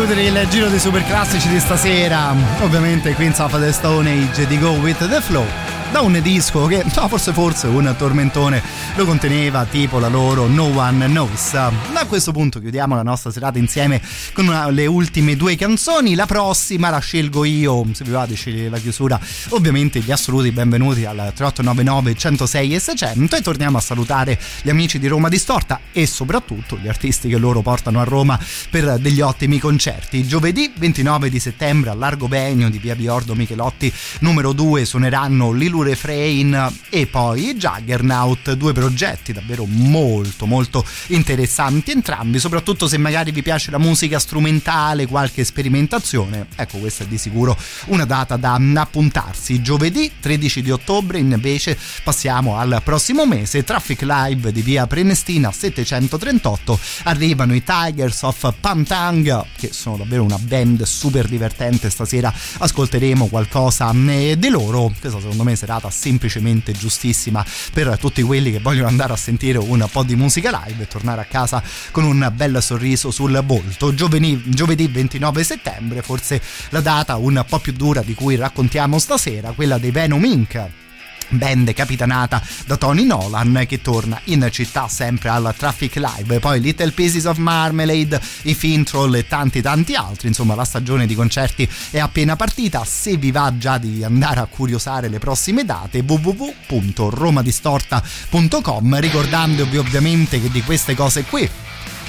chiudere il giro dei super classici di stasera, ovviamente Queens of the Stone Age di Go With The Flow da un disco che no, forse forse un tormentone. Lo conteneva tipo la loro No One Knows. Da questo punto chiudiamo la nostra serata insieme con una, le ultime due canzoni. La prossima la scelgo io se vi va scegliere la chiusura. Ovviamente gli assoluti benvenuti al 3899 106 e 600 e torniamo a salutare gli amici di Roma Distorta e soprattutto gli artisti che loro portano a Roma per degli ottimi concerti. Giovedì 29 di settembre al Largo Benio di via Biordo Michelotti numero 2 suoneranno Lilu Refrain e poi Juggernaut, due progetti davvero molto molto interessanti entrambi, soprattutto se magari vi piace la musica strumentale, qualche sperimentazione, ecco questa è di sicuro una data da appuntarsi. Giovedì 13 di ottobre invece passiamo al prossimo mese, Traffic Live di via Prenestina 738, arrivano i Tigers of Pantang che sono davvero una band super divertente, stasera ascolteremo qualcosa eh, di loro, questo secondo me serata semplicemente giustissima per tutti quelli che vogliono andare a sentire un po' di musica live e tornare a casa con un bel sorriso sul volto. Giovedì, giovedì 29 settembre, forse la data un po' più dura di cui raccontiamo stasera, quella dei Venom Inc band capitanata da Tony Nolan che torna in città sempre al Traffic Live. Poi Little Pieces of Marmalade i Fintroll e tanti tanti altri. Insomma la stagione di concerti è appena partita. Se vi va già di andare a curiosare le prossime date www.romadistorta.com ricordandovi ovviamente che di queste cose qui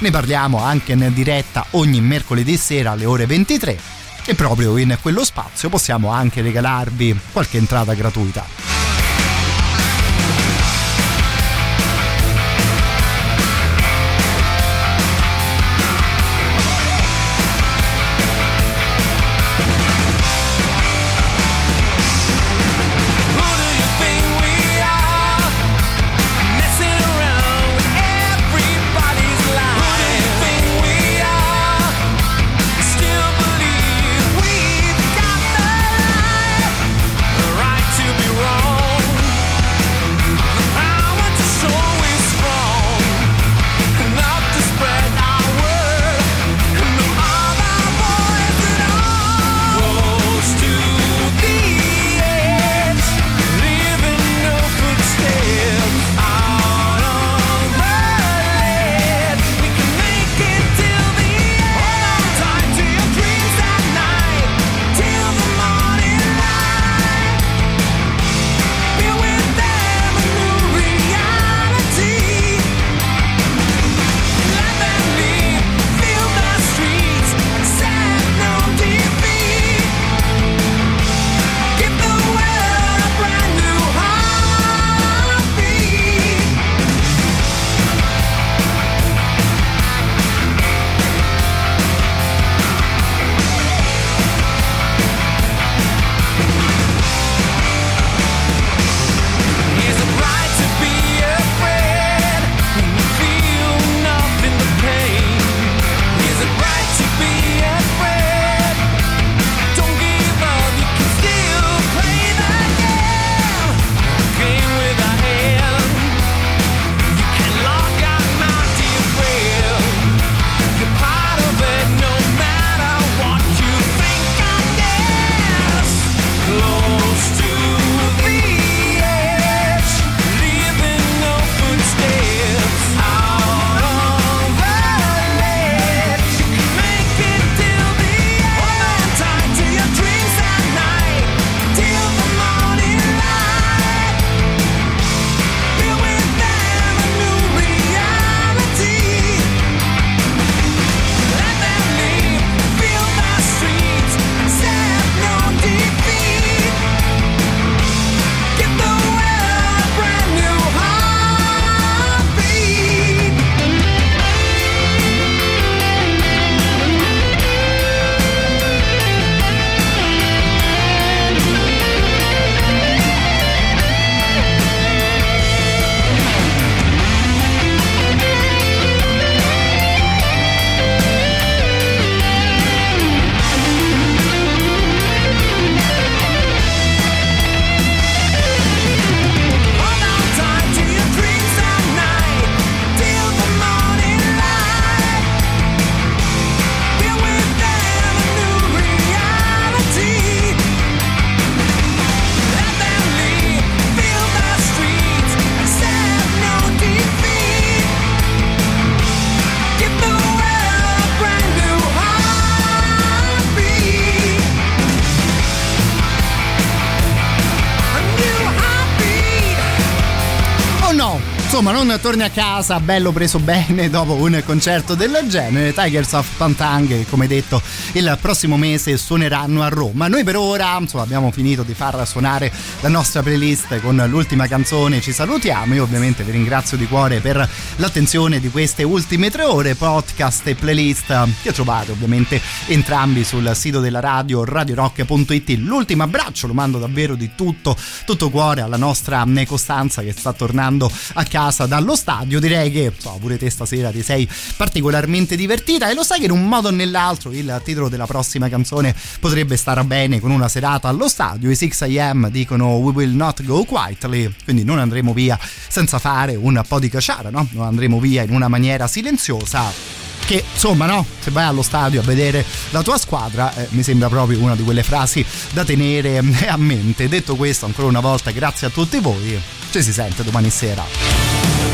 ne parliamo anche in diretta ogni mercoledì sera alle ore 23 e proprio in quello spazio possiamo anche regalarvi qualche entrata gratuita. una torni a casa bello preso bene dopo un concerto del genere. Tigers of Pantang, come detto, il prossimo mese suoneranno a Roma. Noi per ora, insomma, abbiamo finito di far suonare la nostra playlist con l'ultima canzone. Ci salutiamo. Io ovviamente vi ringrazio di cuore per l'attenzione di queste ultime tre ore. Podcast e playlist che trovate ovviamente entrambi sul sito della radio radiorock.it. L'ultimo abbraccio lo mando davvero di tutto, tutto cuore alla nostra Costanza che sta tornando a casa dallo stadio. Direi che so, pure te stasera ti sei particolarmente divertita e lo sai che in un modo o nell'altro il titolo della prossima canzone potrebbe stare bene con una serata allo stadio. I 6 am dicono We will not go quietly, quindi non andremo via senza fare un po' di cacciara, no? Non andremo via in una maniera silenziosa che insomma no, se vai allo stadio a vedere la tua squadra eh, mi sembra proprio una di quelle frasi da tenere a mente. Detto questo, ancora una volta grazie a tutti voi, ci si sente domani sera.